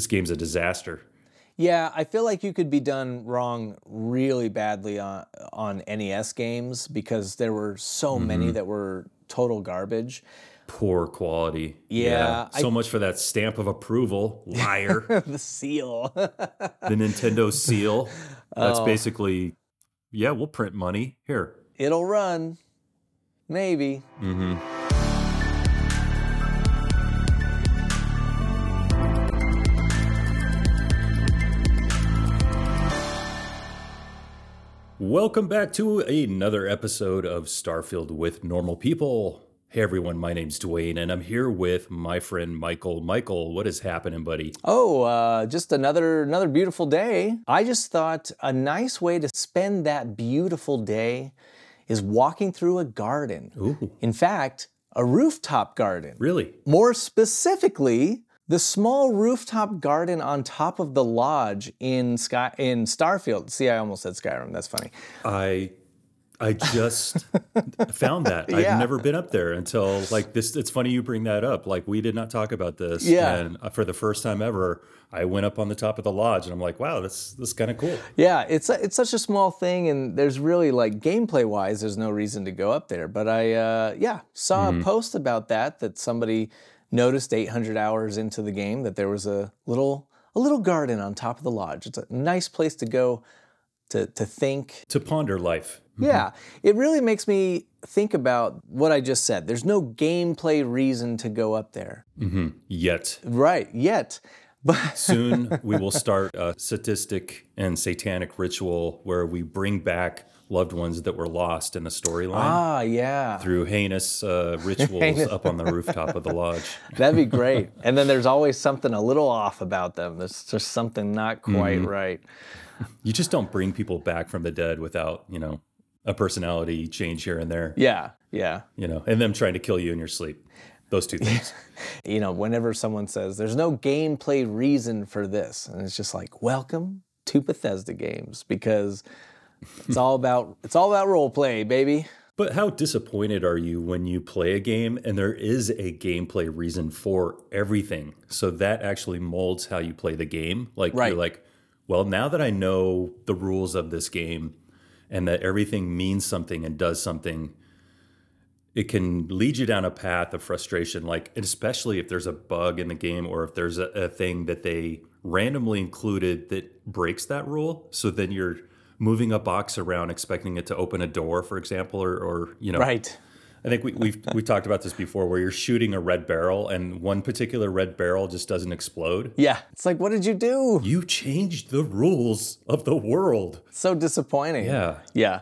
this game's a disaster. Yeah, I feel like you could be done wrong really badly on on NES games because there were so Mm-hmm. many that were total garbage. Poor quality. Yeah, I- So much for that stamp of approval, liar. the seal. the Nintendo seal. That's Oh. basically, yeah, we'll print money. Here. It'll run. Maybe. Mm-hmm. Welcome back to another episode of Starfield with Normal People. Hey everyone, my name's Duane, and I'm here with my friend Michael. Michael, what is happening, buddy? Oh, uh, just another another beautiful day. I just thought a nice way to spend that beautiful day is walking through a garden. Ooh, In fact, a rooftop garden. really? More specifically, the small rooftop garden on top of the lodge in Sky in Starfield. See, I almost said Skyrim. That's funny. I I just found that. Yeah. I've never been up there until like this. It's funny you bring that up. Like we did not talk about this. Yeah. And for the first time ever, I went up on the top of the lodge and I'm like, wow, that's this is kind of cool. Yeah, it's it's such a small thing, and there's really like gameplay wise, there's no reason to go up there. But I, uh, yeah, saw a post about that that somebody noticed 800 hours into the game that there was a little a little garden on top of the lodge. It's a nice place to go to to think. To ponder life. Yeah, it really makes me think about what I just said. There's no gameplay reason to go up there, hmm Yet right? Yet, but soon we will start a sadistic and satanic ritual where we bring back loved ones that were lost in the storyline. ah, yeah. Through heinous uh, rituals up on the rooftop of the lodge. That'd be great. and then there's always something a little off about them. There's just something not quite right. You just don't bring people back from the dead without, you know, a personality change here and there, Yeah, yeah. you know, and them trying to kill you in your sleep. Those two things. You know, whenever someone says there's no gameplay reason for this, and it's just like, welcome to Bethesda games because it's all about it's all about role play, baby. but how disappointed are you when you play a game and there is a gameplay reason for everything? So that actually molds how you play the game. Like Right. you're like, well, now that I know the rules of this game and that everything means something and does something, it can lead you down a path of frustration like especially if there's a bug in the game or if there's a, a thing that they randomly included that breaks that rule so then you're moving a box around expecting it to open a door for example or, or you know Right. i think we, we've we've talked about this before where you're shooting a red barrel and one particular red barrel just doesn't explode Yeah. It's like, what did you do? you changed the rules of the world So disappointing. yeah Yeah.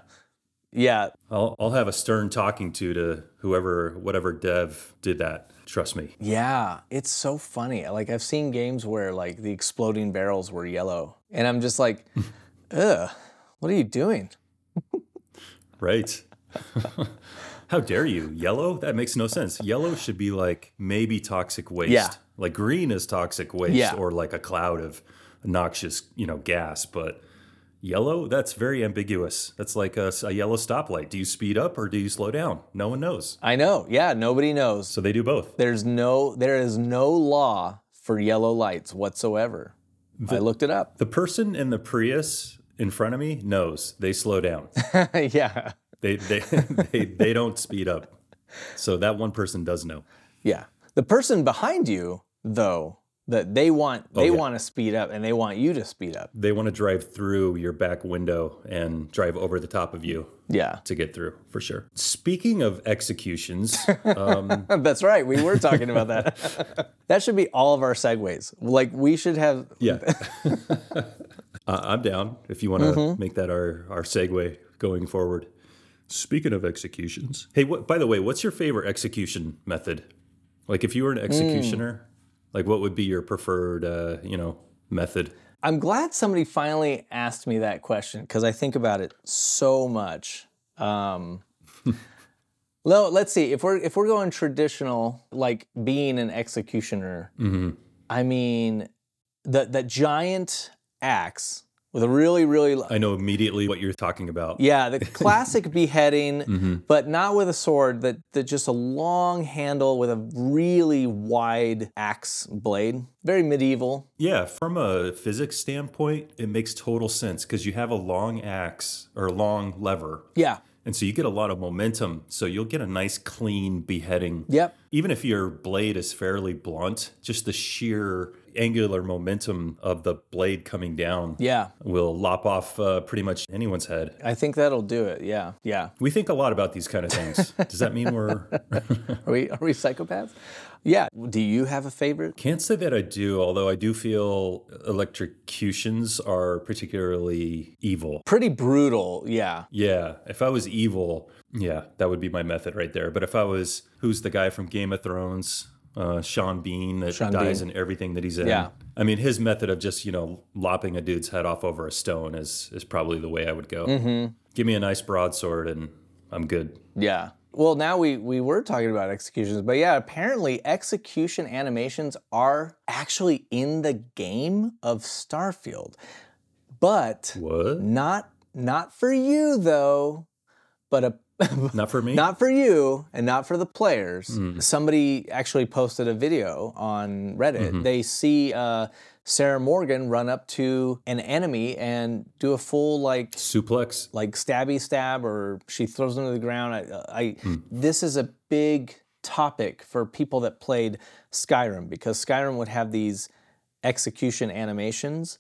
Yeah. I'll, I'll have a stern talking to to whoever whatever dev did that trust me Yeah, it's so funny. Like I've seen games where like the exploding barrels were yellow, and I'm just like, ugh, what are you doing? Right. How dare you? Yellow? That makes no sense. Yellow should be like maybe toxic waste. Yeah. Like green is toxic waste Yeah. or like a cloud of noxious, you know, gas, but yellow, that's very ambiguous. That's like a, a yellow stoplight. Do you speed up or do you slow down? No one knows. I know. Yeah, nobody knows. So they do both. There's no, there is no law for yellow lights whatsoever. I looked it up. The person in the Prius in front of me knows. They slow down. yeah, They they they, they don't speed up. So that one person does know. yeah. The person behind you, though, that they want, they Oh, yeah. want to speed up, and they want you to speed up. They want to drive through your back window and drive over the top of you Yeah, to get through for sure. Speaking of executions, um, that's right. We were talking about that. that should be all of our segues. Like we should have. yeah, uh, I'm down if you want to make that our our segue going forward. Speaking of executions, hey, what, by the way, what's your favorite execution method? Like, if you were an executioner, like what would be your preferred, uh, you know, method? I'm glad somebody finally asked me that question because I think about it so much. Um, well, let's see if we're if we're going traditional, like being an executioner. Mm-hmm. I mean, the the giant axe with a really, really I know immediately what you're talking about. yeah, the classic beheading, Mm-hmm. but not with a sword. That that just a long handle with a really wide axe blade. Very medieval. Yeah, from a physics standpoint, it makes total sense because you have a long axe or a long lever. Yeah. And so you get a lot of momentum. So you'll get a nice, clean beheading. Yep. Even if your blade is fairly blunt, just the sheer angular momentum of the blade coming down Yeah. will lop off uh, pretty much anyone's head. I think that'll do it. Yeah. Yeah. We think a lot about these kind of things. Does that mean we're. Are we are we psychopaths? Yeah. Do you have a favorite? Can't say that I do, although I do feel electrocutions are particularly evil. Pretty brutal. Yeah. Yeah, if I was evil, yeah, that would be my method right there. But if I was, who's the guy from Game of Thrones? Uh, Sean Bean that Sean dies Bean. in everything that he's in. Yeah. I mean, his method of just you know lopping a dude's head off over a stone is is probably the way I would go. Mm-hmm. Give me a nice broadsword and I'm good. Yeah. Well, now we we were talking about executions, but yeah, apparently execution animations are actually in the game of Starfield. But What? not not for you though, but a Not for me. not for you and not for the players. Somebody actually posted a video on Reddit. They see uh, Sarah Morgan run up to an enemy and do a full like Suplex. like stabby stab or she throws them to the ground. I, I hmm. this is a big topic for people that played Skyrim because Skyrim would have these execution animations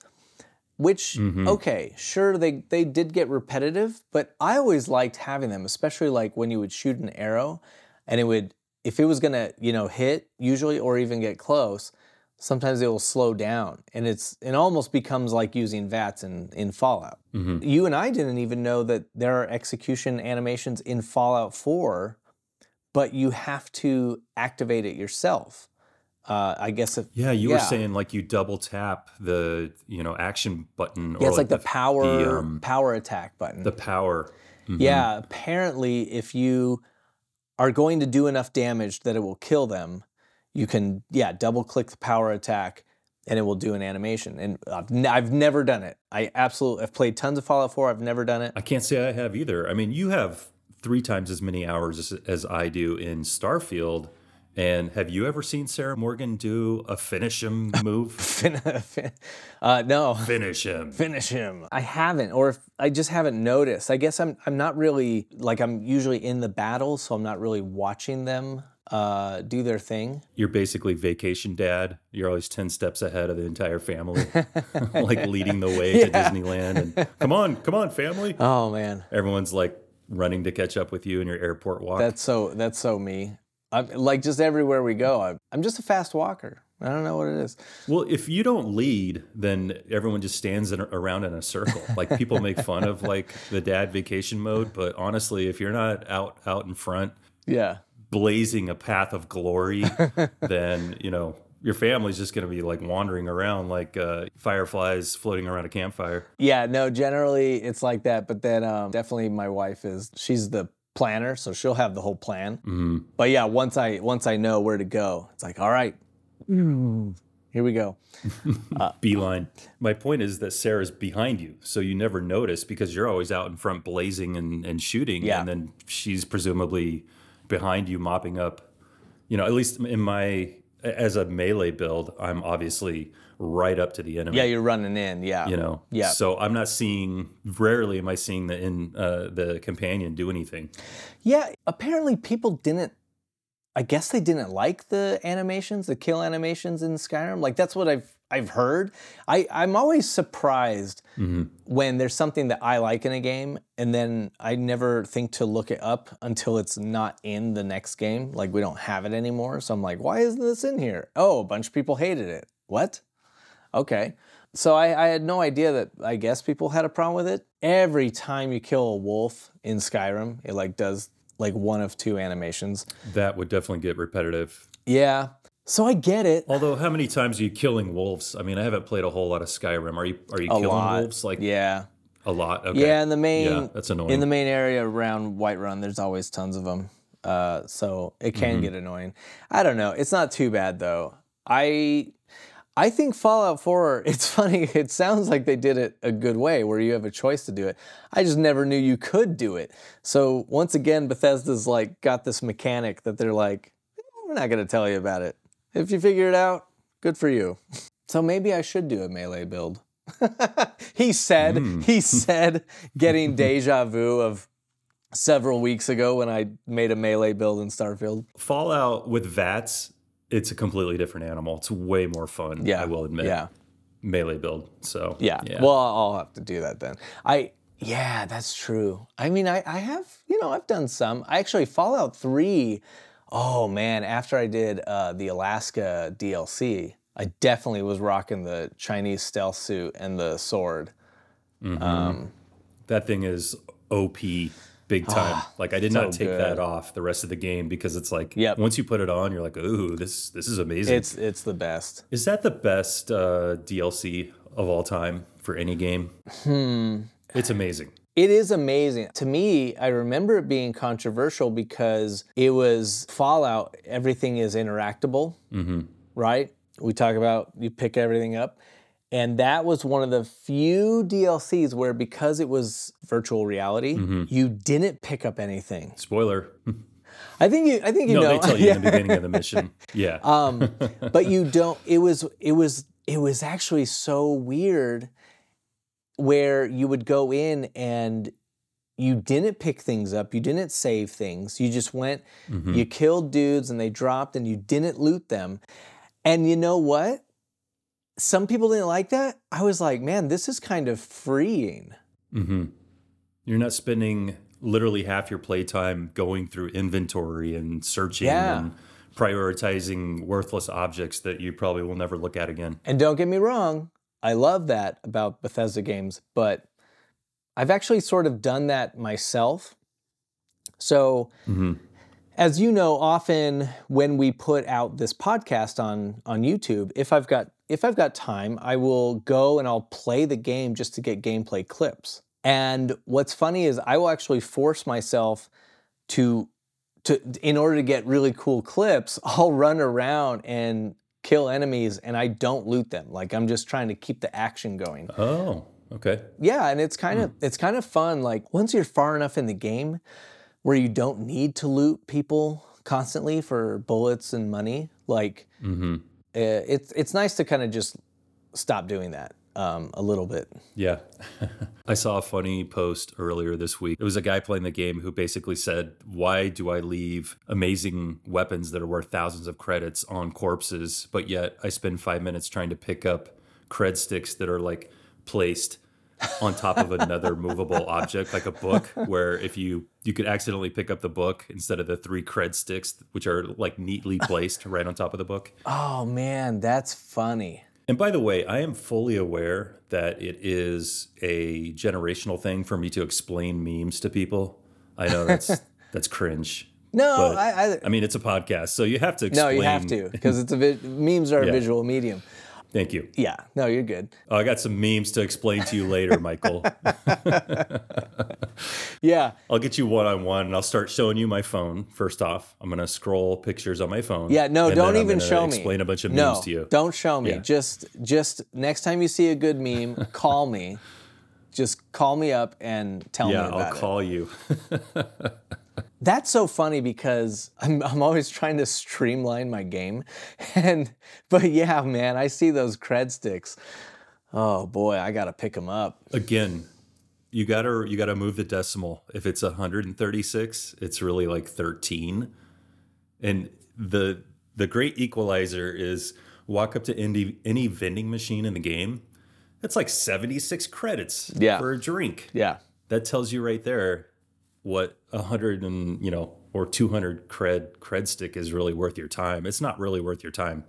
which mm-hmm. okay sure they they did get repetitive but i always liked having them especially like when you would shoot an arrow and it would if it was gonna you know hit usually or even get close sometimes it will slow down and it's it almost becomes like using VATS in in fallout you and i didn't even know that there are execution animations in fallout 4 but you have to activate it yourself uh, i guess if Yeah, you were saying like you double tap the you know action button. yeah, it's like, the, power the, um, power attack button the power. Mhm. Yeah, apparently, if you are going to do enough damage that it will kill them, you can, yeah, double click the power attack and it will do an animation. And I've, n- I've never done it. I absolutely, I've played tons of Fallout 4. I've never done it. I can't say I have either. I mean, you have three times as many hours as, as I do in Starfield. And have you ever seen Sarah Morgan do a finish him move? Fin- fin- uh, no, finish him. finish him. I haven't, or if I just haven't noticed. I guess I'm, I'm not really, like, I'm usually in the battle, so I'm not really watching them uh, do their thing. You're basically vacation dad. You're always 10 steps ahead of the entire family, like leading the way to Disneyland. And come on, come on, family. Oh, man. Everyone's like running to catch up with you in your airport walk. That's so that's so me. I'm like just everywhere we go. I'm, I'm just a fast walker. I don't know what it is. Well, if you don't lead, then everyone just stands in, around in a circle. Like people make fun of like the dad vacation mode, but honestly, if you're not out out in front Yeah. Blazing a path of glory, then you know your family's just going to be like wandering around like uh, fireflies floating around a campfire. Yeah, no, generally it's like that, but then um, definitely my wife is she's the planner, so she'll have the whole plan. Mm-hmm. But yeah, once I once I know where to go, it's like, all right, here we go. Beeline. My point is that Sarah's behind you, so you never notice because you're always out in front blazing and, and shooting, Yeah. and then she's presumably behind you mopping up. You know, at least in my as a melee build, I'm obviously right up to the enemy. Yeah, you're running in. Yeah. you know. Yeah. So I'm not seeing. Rarely am I seeing the in uh, the companion do anything. Yeah, apparently people didn't. I guess they didn't like the animations, the kill animations in Skyrim. Like that's what I've I've heard. I I'm always surprised mm-hmm. when there's something that I like in a game, and then I never think to look it up until it's not in the next game. Like we don't have it anymore, so I'm like, why isn't this in here? Oh, a bunch of people hated it. What? Okay. So I, I had no idea that I guess people had a problem with it. Every time you kill a wolf in Skyrim, it like does like one of two animations. That would definitely get repetitive. Yeah. So I get it. Although, how many times are you killing wolves? I mean, I haven't played a whole lot of Skyrim. Are you are you A killing lot. wolves like yeah. a lot? Okay. Yeah, in the main Yeah, that's annoying. in the main area around Whiterun, there's always tons of them. Uh, so it can Mm-hmm. get annoying. I don't know. It's not too bad though. I I think Fallout 4, it's funny, it sounds like they did it a good way where you have a choice to do it. I just never knew you could do it. So once again, Bethesda's like got this mechanic that they're like, "Eh, we're not going to tell you about it. If you figure it out, good for you. So maybe I should do a melee build. he said, hmm. he said, getting deja vu of several weeks ago when I made a melee build in Starfield. Fallout with VATS, it's a completely different animal. It's way more fun, Yeah. I will admit. Yeah. Melee build. So Yeah. Well, I'll have to do that then. I yeah, that's true. I mean, I I have you know I've done some. I actually Fallout Three. Oh man, after I did uh, the Alaska DLC, I definitely was rocking the Chinese stealth suit and the sword. that thing is OP big time. like I did not Ah, take good. that off the rest of the game because it's like Yep. once you put it on, you're like, ooh, this this is amazing. It's it's the best. is that the best uh, DLC of all time for any game? Hmm. It's amazing. It is amazing. To me, I remember it being controversial because it was Fallout, everything is interactable, right? We talk about you pick everything up. And that was one of the few DLCs where, because it was virtual reality, you didn't pick up anything. Spoiler. I think you. I think you no, know. they tell you in the beginning of the mission. Yeah. um, but you don't. It was. It was. It was actually so weird, where you would go in and you didn't pick things up, you didn't save things, you just went, Mm-hmm. you killed dudes and they dropped, and you didn't loot them. And you know what? Some people didn't like that. I was like, man, this is kind of freeing. hmm You're not spending literally half your playtime going through inventory and searching Yeah. and prioritizing worthless objects that you probably will never look at again. And don't get me wrong, I love that about Bethesda games, but I've actually sort of done that myself. So, mm-hmm. as you know, often when we put out this podcast on on YouTube, if I've got if I've got time, I will go and I'll play the game just to get gameplay clips. And what's funny is I will actually force myself to to in order to get really cool clips, I'll run around and kill enemies and I don't loot them. Like I'm just trying to keep the action going. Oh, okay. Yeah, and it's kind of it's kind of fun. Like once you're far enough in the game where you don't need to loot people constantly for bullets and money, like Mm-hmm. uh, it's it's nice to kind of just stop doing that um, a little bit. Yeah. I saw a funny post earlier this week. It was a guy playing the game who basically said, Why do I leave amazing weapons that are worth thousands of credits on corpses, but yet I spend five minutes trying to pick up cred sticks that are like placed on top of another movable object like a book where if you you could accidentally pick up the book instead of the three cred sticks which are like neatly placed right on top of the book Oh man, that's funny. And by the way, I am fully aware that it is a generational thing for me to explain memes to people. I know that's that's cringe. No, I, I I mean, it's a podcast, so you have to no, explain. you have to because it's a vi- memes are Yeah. a visual medium. Thank you. Yeah, no, you're good. Oh, I got some memes to explain to you later, Michael. Yeah, I'll get you one on one, and I'll start showing you my phone. First off, I'm gonna scroll pictures on my phone. yeah. No, don't even show me. Explain a bunch of no, memes to you. don't show me. Yeah. Just, just next time you see a good meme, call me. Just call me up and tell Yeah, me Yeah, I'll it. call you. That's so funny because I'm, I'm always trying to streamline my game. And, but yeah, man, I see those cred sticks. Oh boy, I got to pick them up. Again, you gotta you gotta move the decimal. If it's 136, it's really like 13. And the the great equalizer is walk up to any any vending machine in the game. It's like 76 credits Yeah. for a drink. Yeah. That tells you right there what a hundred and you know or 200 cred cred stick is really worth your time. It's not really worth your time.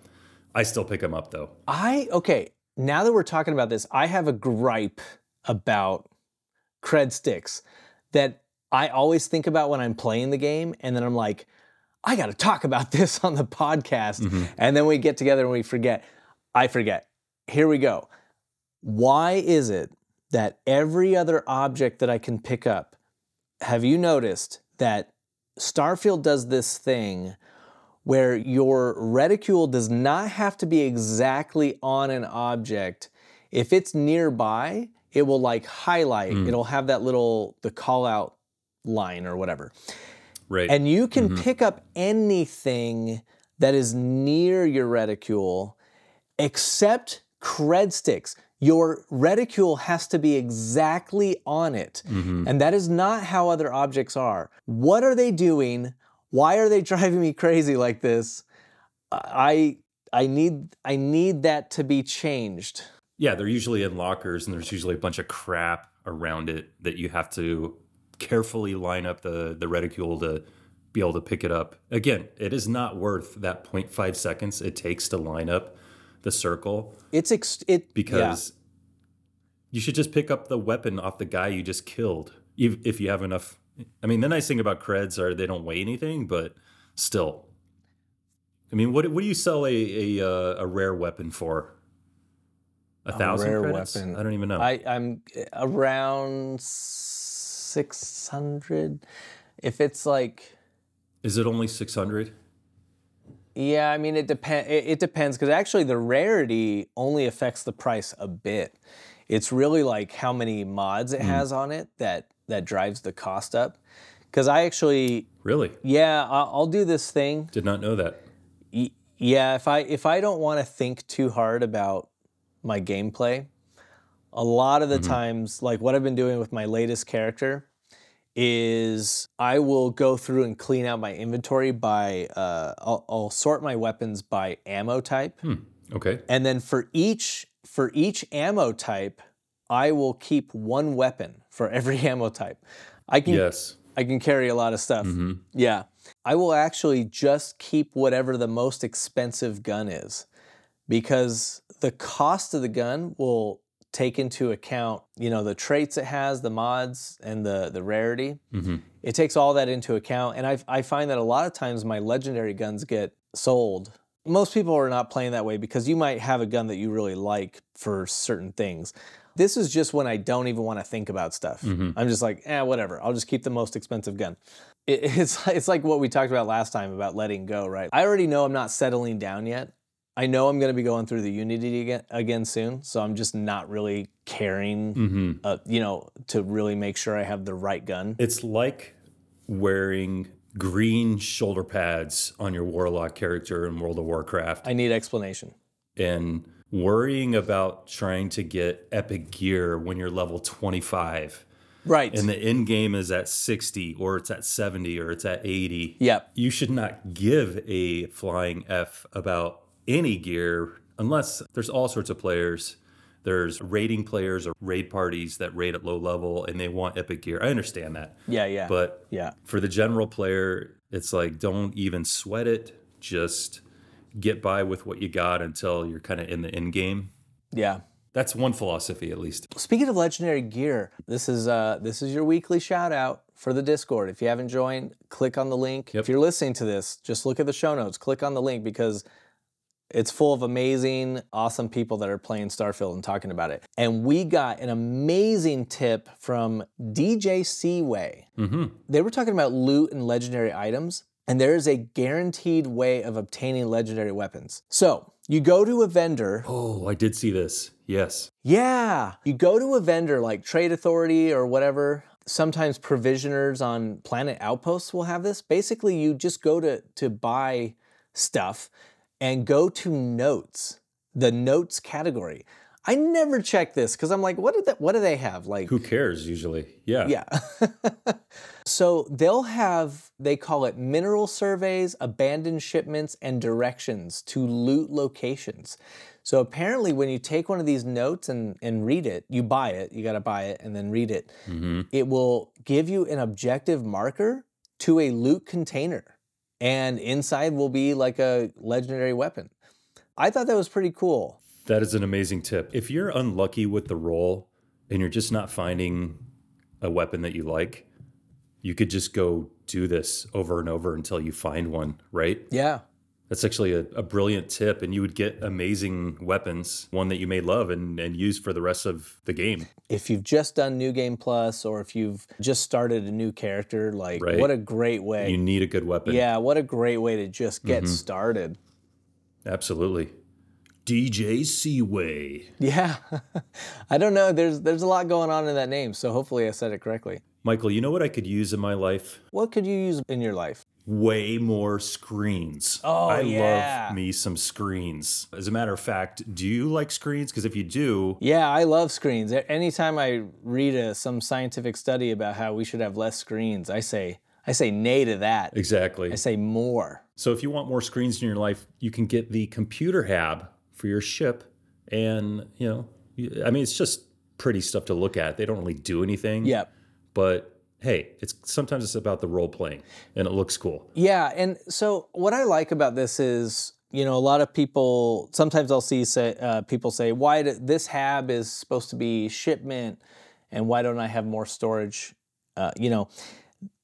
I still pick them up though. I, okay, now that we're talking about this, I have a gripe about cred sticks that I always think about when I'm playing the game. And then I'm like, I got to talk about this on the podcast. Mm-hmm. And then we get together and we forget. I forget. Here we go. Why is it that every other object that I can pick up, have you noticed that Starfield does this thing where your reticule does not have to be exactly on an object. If it's nearby, it will like highlight, hmm. it'll have that little, the call out line or whatever. Right. And you can mm-hmm. pick up anything that is near your reticule except cred sticks. Your reticule has to be exactly on it. Mm-hmm. And that is not how other objects are. What are they doing? Why are they driving me crazy like this? I I need I need that to be changed. yeah, they're usually in lockers and there's usually a bunch of crap around it that you have to carefully line up the, the reticule to be able to pick it up. Again, it is not worth that 0.5 seconds it takes to line up the circle It's ex- it because you should just pick up the weapon off the guy you just killed if, if you have enough. I mean, the nice thing about creds are they don't weigh anything, but still. I mean, what, what do you sell a, a, uh, a rare weapon for? A thousand rare credits? weapon. I don't even know. I, I'm around six hundred. If it's like Is it only 600? Yeah, I mean it depend. It, it depends because actually the rarity only affects the price a bit. It's really like how many mods it hmm. has on it that that drives the cost up. Because I actually, Really? yeah, I'll, I'll do this thing. Did not know that. Y- Yeah, if I if I don't want to think too hard about my gameplay, a lot of the mm-hmm. times, like what I've been doing with my latest character, is I will go through and clean out my inventory by uh, I'll, I'll sort my weapons by ammo type, Okay. and then for each for each ammo type, I will keep one weapon for every ammo type. I can Yes. I can carry a lot of stuff. Yeah. I will actually just keep whatever the most expensive gun is because the cost of the gun will take into account, you know, the traits it has, the mods and the the rarity. It takes all that into account and I I find that a lot of times my legendary guns get sold. Most people are not playing that way because you might have a gun that you really like for certain things. This is just when I don't even want to think about stuff. I'm just like, eh, whatever. I'll just keep the most expensive gun. It, it's it's like what we talked about last time about letting go, right? I already know I'm not settling down yet. I know I'm going to be going through the Unity again, again soon, so I'm just not really caring, uh, you know, to really make sure I have the right gun. It's like wearing green shoulder pads on your warlock character in World of Warcraft I need explanation. and worrying about trying to get epic gear when you're level 25 Right. and the end game is at 60 or it's at 70 or it's at 80. Yep. You should not give a flying F about any gear unless there's all sorts of players. There's raiding players or raid parties that raid at low level and they want epic gear. I understand that. Yeah, yeah. But yeah. for the general player, it's like don't even sweat it. Just get by with what you got until you're kind of in the end game. Yeah. That's one philosophy, at least. Speaking of legendary gear, this is uh, this is your weekly shout out for the Discord. If you haven't joined, click on the link. If you're listening to this, just look at the show notes. Click on the link because it's full of amazing, awesome people that are playing Starfield and talking about it. And we got an amazing tip from DJ Seaway. Mm-hmm. They were talking about loot and legendary items, and there is a guaranteed way of obtaining legendary weapons. So you go to a vendor. Oh, I did see this. Yes. Yeah. You go to a vendor like Trade Authority or whatever. Sometimes provisioners on Planet Outposts will have this. Basically, you just go to, to buy stuff and go to notes, the notes category. I never check this because I'm like, what do they, what do they have? Like, Who cares usually? Yeah. yeah. so they'll have, they call it mineral surveys, abandoned shipments, and directions to loot locations. So apparently, when you take one of these notes and, and read it, you buy it, you got to buy it and then read it, mm-hmm. it will give you an objective marker to a loot container. And inside will be like a legendary weapon. I thought that was pretty cool. That is an amazing tip. If you're unlucky with the roll and you're just not finding a weapon that you like, you could just go do this over and over until you find one, right? Yeah. That's actually a, a, brilliant tip, and you would get amazing weapons, one that you may love and, and use for the rest of the game. If you've just done New Game Plus or if you've just started a new character, like right. what a great way. You need a good weapon. Yeah, what a great way to just get mm-hmm. started. Absolutely. DJ Seaway. Yeah. I don't know. There's there's a lot going on in that name, so hopefully I said it correctly. Michael, you know what I could use in my life? What could you use in your life? Way more screens. Oh, I yeah. love me some screens. As a matter of fact, do you like screens? Because if you do, yeah, I love screens. Anytime I read a, some scientific study about how we should have less screens, I say I say nay to that. Exactly. I say more. So if you want more screens in your life, you can get the computer hab for your ship, and you know, I mean, it's just pretty stuff to look at. They don't really do anything. Yep. But hey, it's sometimes it's about the role playing and it looks cool. Yeah, and so what I like about this is you know a lot of people sometimes I'll see say uh, people say why do, this hab is supposed to be shipment and why don't I have more storage? Uh, you know,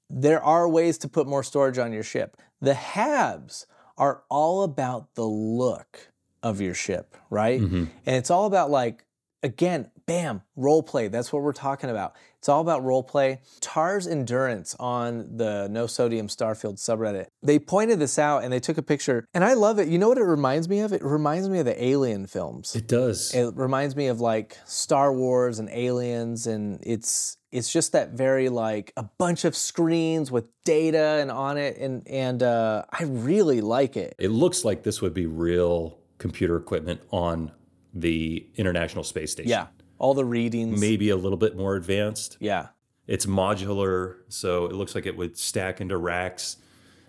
there are ways to put more storage on your ship. The habs are all about the look of your ship, right? Mm-hmm. And it's all about like again, bam, role play. That's what we're talking about. It's all about role play. Tars Endurance on the No Sodium Starfield subreddit. They pointed this out and they took a picture, and I love it. You know what it reminds me of? It reminds me of the Alien films. It does. It reminds me of like Star Wars and Aliens, and it's it's just that very like a bunch of screens with data and on it, and and uh, I really like it. It looks like this would be real computer equipment on the International Space Station. Yeah. All the readings. Maybe a little bit more advanced. Yeah. It's modular, so it looks like it would stack into racks.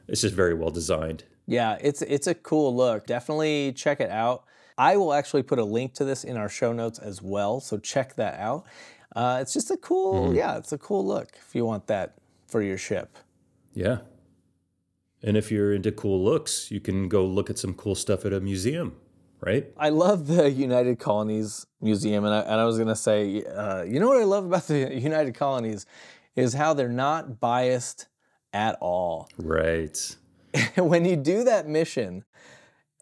It's just very well designed. Yeah, it's it's a cool look. Definitely check it out. I will actually put a link to this in our show notes as well, so check that out. Uh, it's just a cool, mm-hmm. yeah, it's a cool look if you want that for your ship. Yeah. And if you're into cool looks, you can go look at some cool stuff at a museum right? I love the United Colonies Museum, and I, and I was going to say, uh, you know what I love about the United Colonies is how they're not biased at all. Right. when you do that mission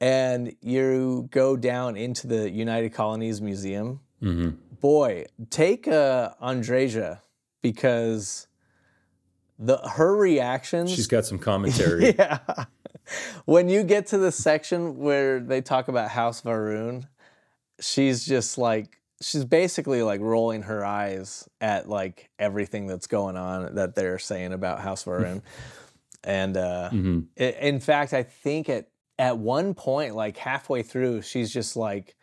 and you go down into the United Colonies Museum, mm-hmm. boy, take uh, Andreja because the her reactions. She's got some commentary. yeah when you get to the section where they talk about House Va'ruun, she's just like she's basically like rolling her eyes at like everything that's going on that they're saying about House Va'ruun. and uh, mm-hmm. it, in fact, I think at at one point, like halfway through, she's just like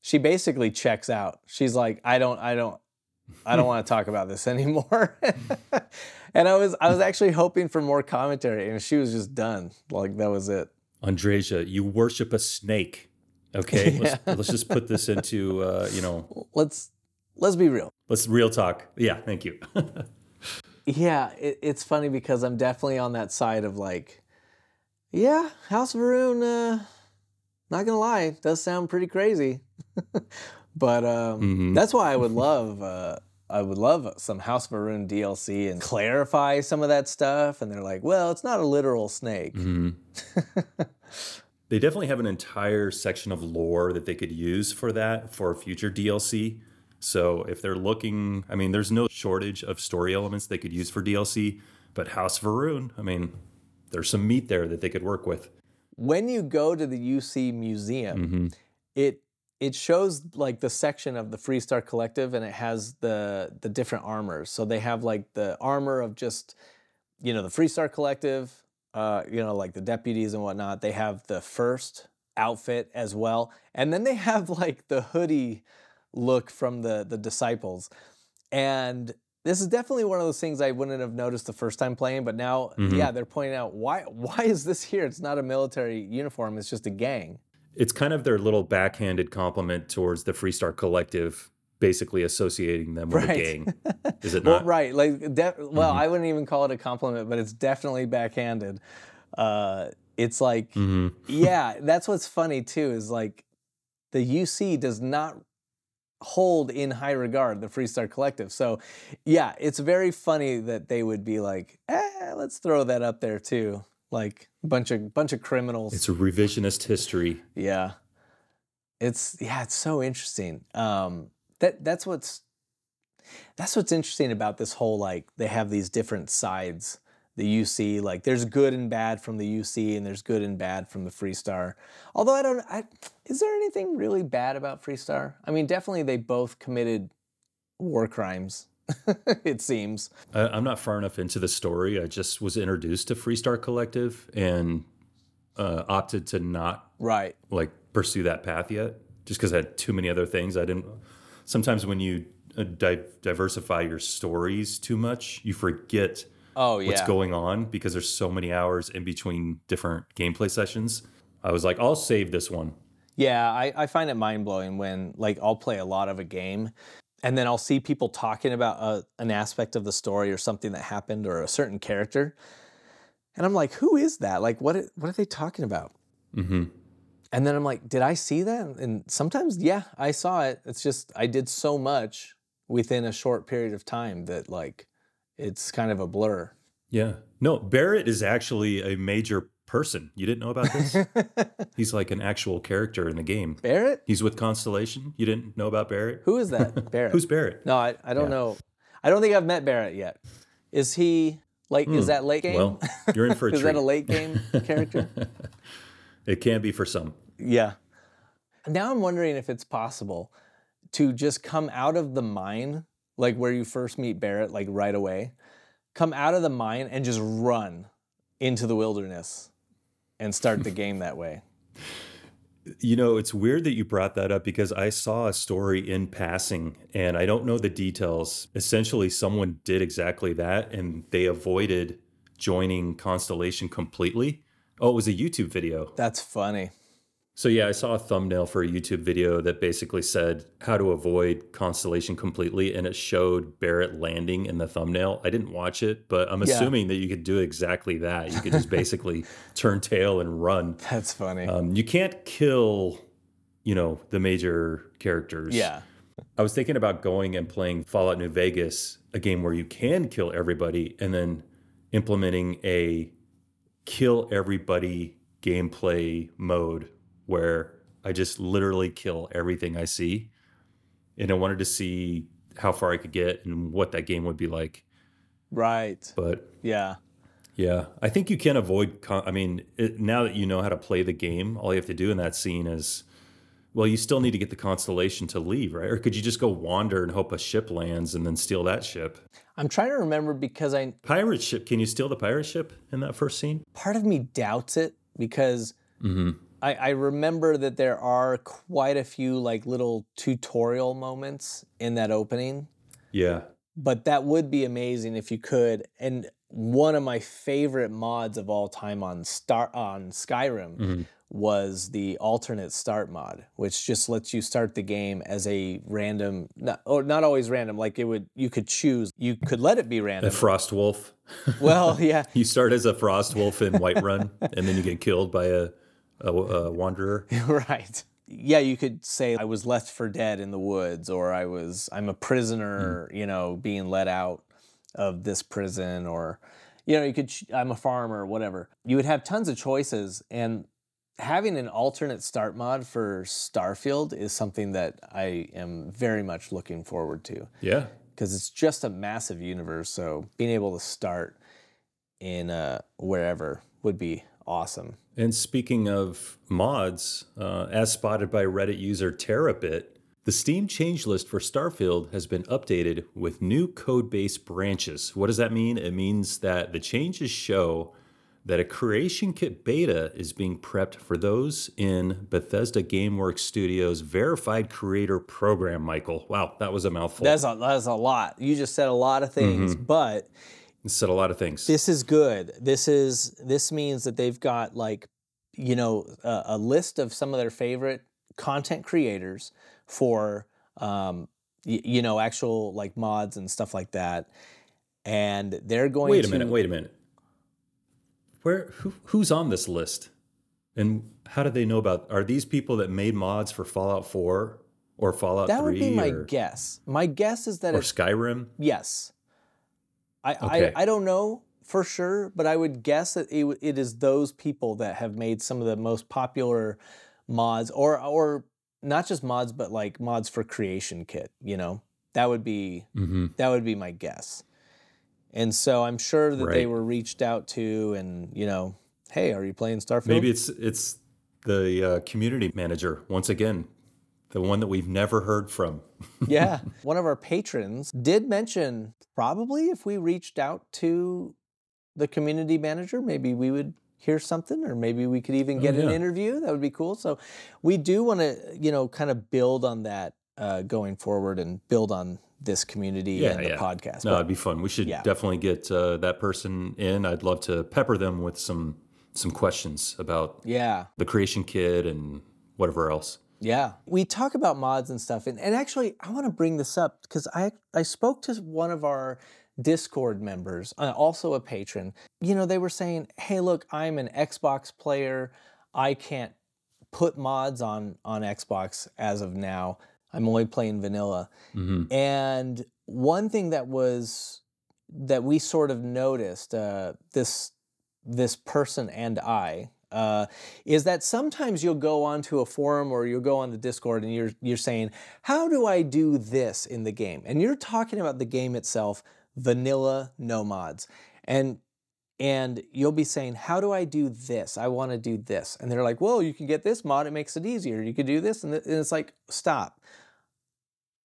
she basically checks out. She's like, I don't, I don't, I don't want to talk about this anymore. and I was I was actually hoping for more commentary, and she was just done. Like that was it. Andreja, you worship a snake. Okay, yeah. let's, let's just put this into uh, you know. Let's let's be real. Let's real talk. Yeah, thank you. yeah, it, it's funny because I'm definitely on that side of like, yeah, House Va'ruun. Uh, not gonna lie, does sound pretty crazy. But um, mm-hmm. that's why I would love. Uh, I would love some House Va'ruun DLC and clarify some of that stuff. And they're like, well, it's not a literal snake. Mm-hmm. they definitely have an entire section of lore that they could use for that for future DLC. So if they're looking, I mean, there's no shortage of story elements they could use for DLC, but House Va'ruun, I mean, there's some meat there that they could work with. When you go to the UC museum, mm-hmm. it it shows like the section of the Freestar Collective, and it has the the different armors. So they have like the armor of just you know the Freestar Collective, uh, you know like the deputies and whatnot. They have the first outfit as well, and then they have like the hoodie look from the the disciples, and this is definitely one of those things I wouldn't have noticed the first time playing, but now, mm-hmm. yeah, they're pointing out why why is this here? It's not a military uniform; it's just a gang it's kind of their little backhanded compliment towards the Freestar Collective, basically associating them with right. a gang. Is it not? well, right. Like, de- well, mm-hmm. I wouldn't even call it a compliment, but it's definitely backhanded. Uh, it's like, mm-hmm. yeah, that's what's funny too. Is like, the UC does not hold in high regard the Freestar Collective. So, yeah, it's very funny that they would be like, eh, let's throw that up there too. Like a bunch of bunch of criminals. It's a revisionist history. Yeah. It's yeah, it's so interesting. Um that that's what's that's what's interesting about this whole like they have these different sides. The UC, like there's good and bad from the UC and there's good and bad from the Freestar. Although I don't I is there anything really bad about Freestar? I mean, definitely they both committed war crimes. it seems. I, I'm not far enough into the story. I just was introduced to Freestar Collective and uh, opted to not Right. like pursue that path yet, just because I had too many other things. I didn't. Sometimes when you uh, di- diversify your stories too much, you forget Oh yeah. what's going on because there's so many hours in between different gameplay sessions. I was like, I'll save this one. Yeah, I, I find it mind blowing when like I'll play a lot of a game and then I'll see people talking about a, an aspect of the story or something that happened or a certain character. And I'm like, who is that? Like, what, what are they talking about? hmm And then I'm like, did I see that? And sometimes, yeah, I saw it. It's just, I did so much within a short period of time that like it's kind of a blur. Yeah. No, Barrett is actually a major person. You didn't know about this? He's like an actual character in the game. Barrett? He's with Constellation. You didn't know about Barrett? Who is that? Barrett. Who's Barrett? No, I, I don't Yeah. know. I don't think I've met Barrett yet. Is he like, is that late game? Hmm. Well, you're in for a is treat. that a late game character? It can be for some. Yeah. Now I'm wondering if it's possible to just come out of the mine, like where you first meet Barrett, like right away, come out of the mine and just run into the wilderness and start the game that way. You know, it's weird that you brought that up because I saw a story in passing and I don't know the details. Essentially, someone did exactly that and they avoided joining Constellation completely. Oh, it was a YouTube video. That's funny. So, yeah, I saw a thumbnail for a YouTube video that basically said how to avoid Constellation completely and it showed Barrett landing in the thumbnail. I didn't watch it, but I'm Yeah. assuming that you could do exactly that. You could just basically turn tail and run. That's funny. Um, you can't kill, you know, the major characters. yeah. I was thinking about going and playing Fallout New Vegas, a game where you can kill everybody, and then implementing a kill everybody gameplay mode where I just literally kill everything I see. And I wanted to see how far I could get and what that game would be like. Right. But Yeah. yeah, I think you can avoid. Con- I mean, it, now that you know how to play the game, all you have to do in that scene is, well, you still need to get the constellation to leave, right? Or could you just go wander and hope a ship lands and then steal that ship? I'm trying to remember because I Pirate ship? Can you steal the pirate ship in that first scene? part of me doubts it because Mm-hmm. I, I remember that there are quite a few like little tutorial moments in that opening, Yeah. but that would be amazing if you could. And one of my favorite mods of all time on Star on Skyrim Mhm. was the alternate start mod, which just lets you start the game as a random, not, or not always random. Like it would, you could choose. You could let it be random. A frost wolf. well, yeah, You start as a frost wolf in Whiterun, and then you get killed by a, a, a wanderer. right. Yeah, you could say I was left for dead in the woods, or I was I'm a prisoner, you know, being let out of this prison, or you know, you could I'm a farmer, whatever. You would have tons of choices, and having an alternate start mod for Starfield is something that I am very much looking forward to Yeah. because it's just a massive universe. So being able to start in uh, wherever would be awesome. And speaking of mods, uh, as spotted by Reddit user Terabit, the Steam change list for Starfield has been updated with new code base branches. What does that mean? It means that the changes show that a creation kit beta is being prepped for those in Bethesda GameWorks Studios verified creator program, Michael. Wow, that was a mouthful. That's a, that's a lot. You just said a lot of things, but It said a lot of things. this is good. This is this means that they've got like you know a, a list of some of their favorite content creators for um, y- you know actual like mods and stuff like that, and they're going. Wait a to, minute, wait a minute. Where who, who's on this list? And how do they know about are these people that made mods for Fallout 4 or Fallout That 3 would be my or, guess. My guess is that or Skyrim? yes. I, Okay. I I don't know for sure, but I would guess that it, it is those people that have made some of the most popular mods, or or not just mods, but like mods for Creation Kit. You know, that would be Mm-hmm. that would be my guess. And so I'm sure that they were reached out to, and you know, hey, are you playing Starfield? Maybe it's it's the uh, community manager once again, the one that we've never heard from. yeah. One of our patrons did mention probably if we reached out to the community manager, maybe we would hear something or maybe we could even get an Oh, yeah. interview. That would be cool. So we do want to, you know, kind of build on that uh, going forward and build on this community Yeah, and the yeah. podcast. No, But it'd be fun. We should definitely get uh, that person in. I'd love to pepper them with some some questions about yeah. the creation kit and whatever else. Yeah. We talk about mods and stuff. And, and actually, I want to bring this up because I, I spoke to one of our Discord members, uh, also a patron. You know, they were saying, hey, look, I'm an Xbox player. I can't put mods on, on Xbox as of now. I'm only playing vanilla. hmm And one thing that was that we sort of noticed uh, this this person and I uh, is that sometimes you'll go onto a forum or you'll go on the Discord and you're you're saying, "How do I do this in the game?" And you're talking about the game itself, vanilla, no mods, and and you'll be saying, "How do I do this? I want to do this." And they're like, "Well, you can get this mod; it makes it easier. You could do this," and, th- and it's like, "Stop."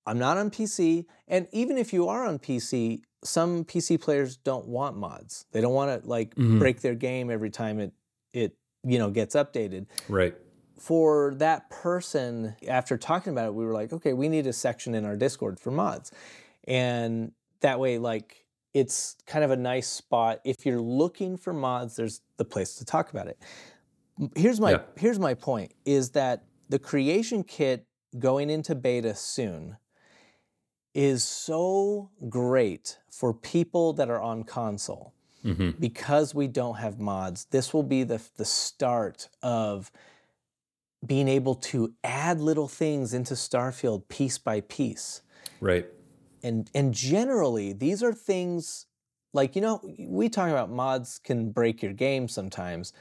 I'm not on PC, and even if you are on PC, some PC players don't want mods. They don't want to like Mhm. break their game every time it it you know gets updated. Right. For that person, after talking about it, we were like, okay, we need a section in our Discord for mods, and that way, like, it's kind of a nice spot. If you're looking for mods, there's the place to talk about it. Here's my Yeah. here's my point: is that the creation kit going into beta soon is so great for people that are on console hmm because we don't have mods. This will be the the start of being able to add little things into Starfield piece by piece. Right. And and generally these are things like you know we talk about mods can break your game sometimes.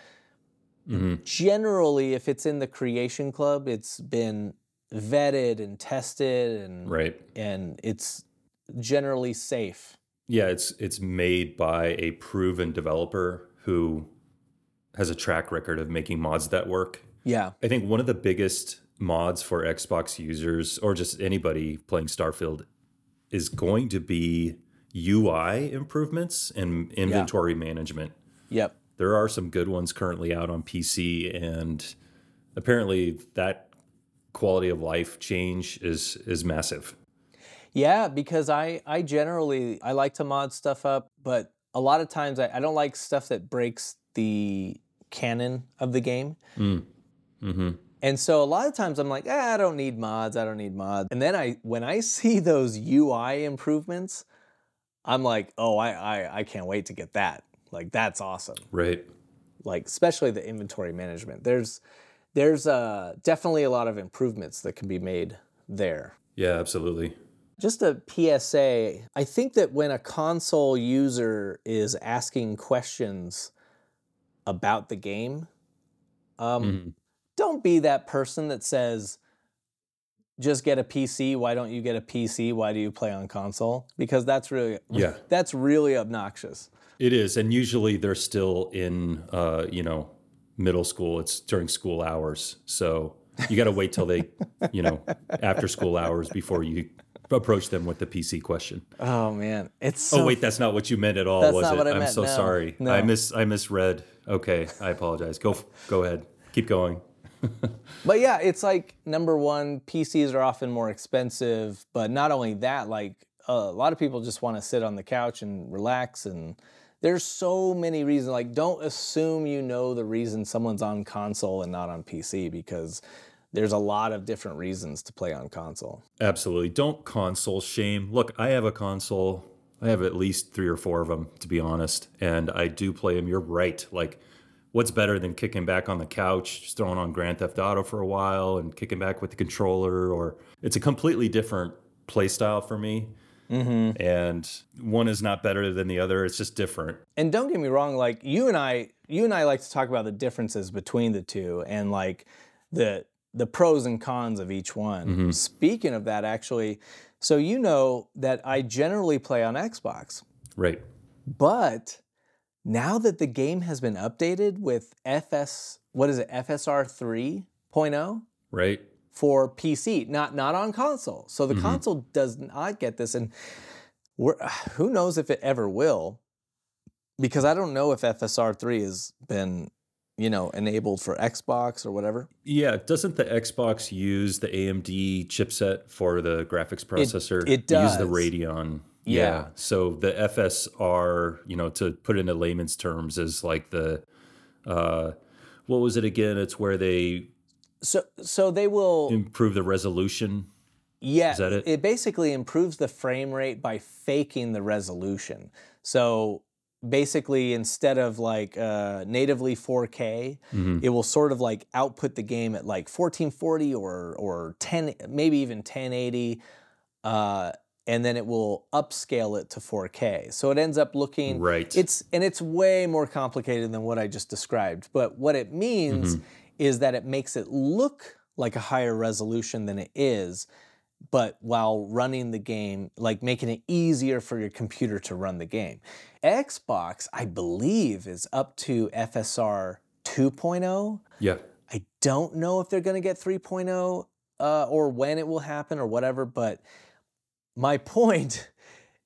hmm Generally if it's in the creation club it's been vetted and tested and Right. and it's generally safe. Yeah, it's it's made by a proven developer who has a track record of making mods that work. Yeah. I think one of the biggest mods for Xbox users or just anybody playing Starfield is going to be UI improvements and inventory management. Yep. There are some good ones currently out on PC and apparently that quality of life change is is massive. Yeah, because I I generally I like to mod stuff up, but a lot of times I, I don't like stuff that breaks the canon of the game. Mm-hmm. And so a lot of times I'm like, ah, I don't need mods, I don't need mods. And then I when I see those UI improvements, I'm like, oh, I I, I can't wait to get that. Like that's awesome. Right. Like especially the inventory management. There's there's uh, definitely a lot of improvements that can be made there. Yeah, absolutely. Just a PSA, I think that when a console user is asking questions about the game, um, Mhm. don't be that person that says, just get a PC. Why don't you get a PC? Why do you play on console? Because that's really Yeah. that's really obnoxious. It is, and usually they're still in, uh, you know, middle school. It's during school hours, so you got to wait till they, you know, after school hours before you approach them with the PC question. Oh man, it's oh, so oh wait, that's not what you meant at all, That's was not it? what I I'm meant, so no. sorry. No. I mis I misread. Okay, I apologize. Go go ahead. Keep going. But yeah, it's like number one, PCs are often more expensive. But not only that, like a lot of people just want to sit on the couch and relax. And there's so many reasons. Like, don't assume you know the reason someone's on console and not on PC because there's a lot of different reasons to play on console. Absolutely. Don't console shame. Look, I have a console. I have at least three or four of them, to be honest, and I do play them. You're right. Like, what's better than kicking back on the couch, just throwing on Grand Theft Auto for a while, and kicking back with the controller? Or it's a completely different play style for me. Mm-hmm. And one is not better than the other. It's just different. And don't get me wrong, like you and I, you and I like to talk about the differences between the two and like the the pros and cons of each one. Mm-hmm. Speaking of that, actually, so you know that I generally play on Xbox, Right. but now that the game has been updated with FS, what is it, FSR 3.0 Right. for PC, not not on console. So the console does not get this, and we're, who knows if it ever will, because I don't know if FSR 3 has been, you know, enabled for Xbox or whatever. Yeah. Doesn't the Xbox use the AMD chipset for the graphics processor? it Use the does. Radeon. Yeah. So the FSR, you know, to put it into layman's terms, is like the, uh, what was it again? It's where they So so they will improve the resolution. Yeah, that it? it? basically improves the frame rate by faking the resolution. So basically, instead of like uh, natively 4K, Mm-hmm. it will sort of like output the game at like 1440 or or 10, maybe even 1080, uh, and then it will upscale it to 4K. So it ends up looking Right. It's and it's way more complicated than what I just described. But what it means Mm-hmm. is that it makes it look like a higher resolution than it is but while running the game, like making it easier for your computer to run the game. Xbox, I believe, is up to FSR 2.0. Yeah. I don't know if they're going to get 3.0 uh, or when it will happen or whatever, but my point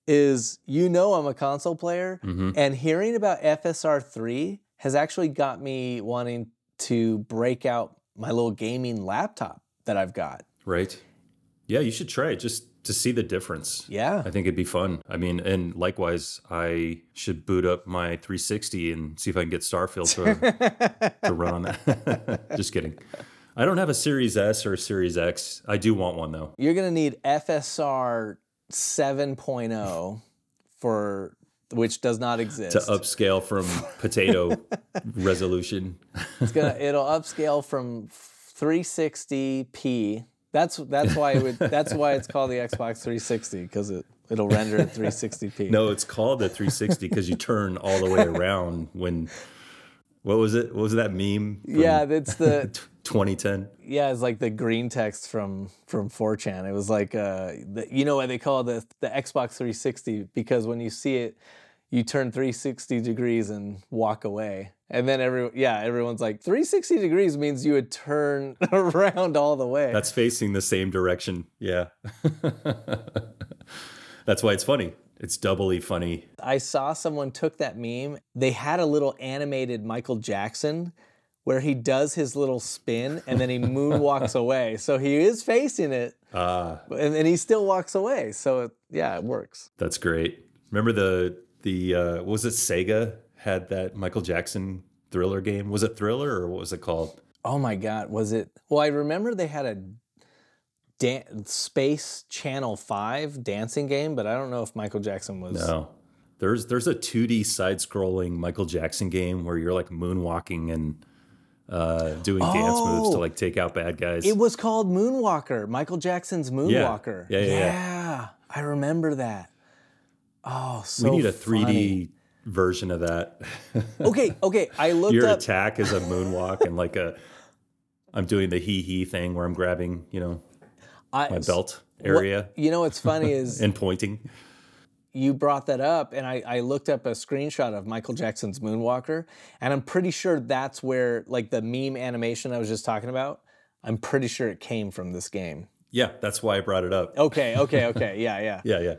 is you know I'm a console player, Mm-hmm. and hearing about FSR 3 has actually got me wanting to break out my little gaming laptop that I've got. Right. Yeah, you should try it just to see the difference. Yeah. I think it'd be fun. I mean, and likewise, I should boot up my 360 and see if I can get Starfield to, to run on that. just kidding. I don't have a Series S or a Series X. I do want one though. You're gonna need FSR 7.0 for which does not exist. To upscale from potato resolution. It's gonna it'll upscale from 360p. That's that's why it would that's why it's called the Xbox 360 because it it'll render at 360p. No, it's called the 360 because you turn all the way around when. What was it? What was that meme? Yeah, that's the 2010. yeah, it's like the green text from from 4chan. It was like uh, the, you know why they call it the the Xbox 360 because when you see it, you turn 360 degrees and walk away. And then every yeah, everyone's like 360 degrees means you would turn around all the way. That's facing the same direction. Yeah. That's why it's funny. It's doubly funny. I saw someone took that meme. They had a little animated Michael Jackson where he does his little spin and then he moonwalks away. So he is facing it, Ah, and then he still walks away. So it, yeah, it works. that's great. Remember the the uh, was it Sega had that Michael Jackson thriller game? Was it Thriller or what was it called? Oh my God, was it? Well, I remember they had a dan- Space Channel 5 dancing game, but I don't know if Michael Jackson was. No. There's there's a 2D side-scrolling Michael Jackson game where you're like moonwalking and uh, doing dance moves to Oh. like take out bad guys. It was called Moonwalker, Michael Jackson's Moonwalker. Yeah, yeah, yeah. Yeah, I remember that. Oh, so we need a 3D version of that. Okay, okay. I looked Your up. attack is a moonwalk and like a I'm doing the hee hee thing where I'm grabbing, you know, I, my belt area You know what's funny is and pointing. you brought that up, and I, I looked up a screenshot of Michael Jackson's Moonwalker, and I'm pretty sure that's where like the meme animation I was just talking about. I'm pretty sure it came from this game. Yeah, that's why I brought it up. Okay, okay, okay. Yeah, yeah. Yeah, yeah.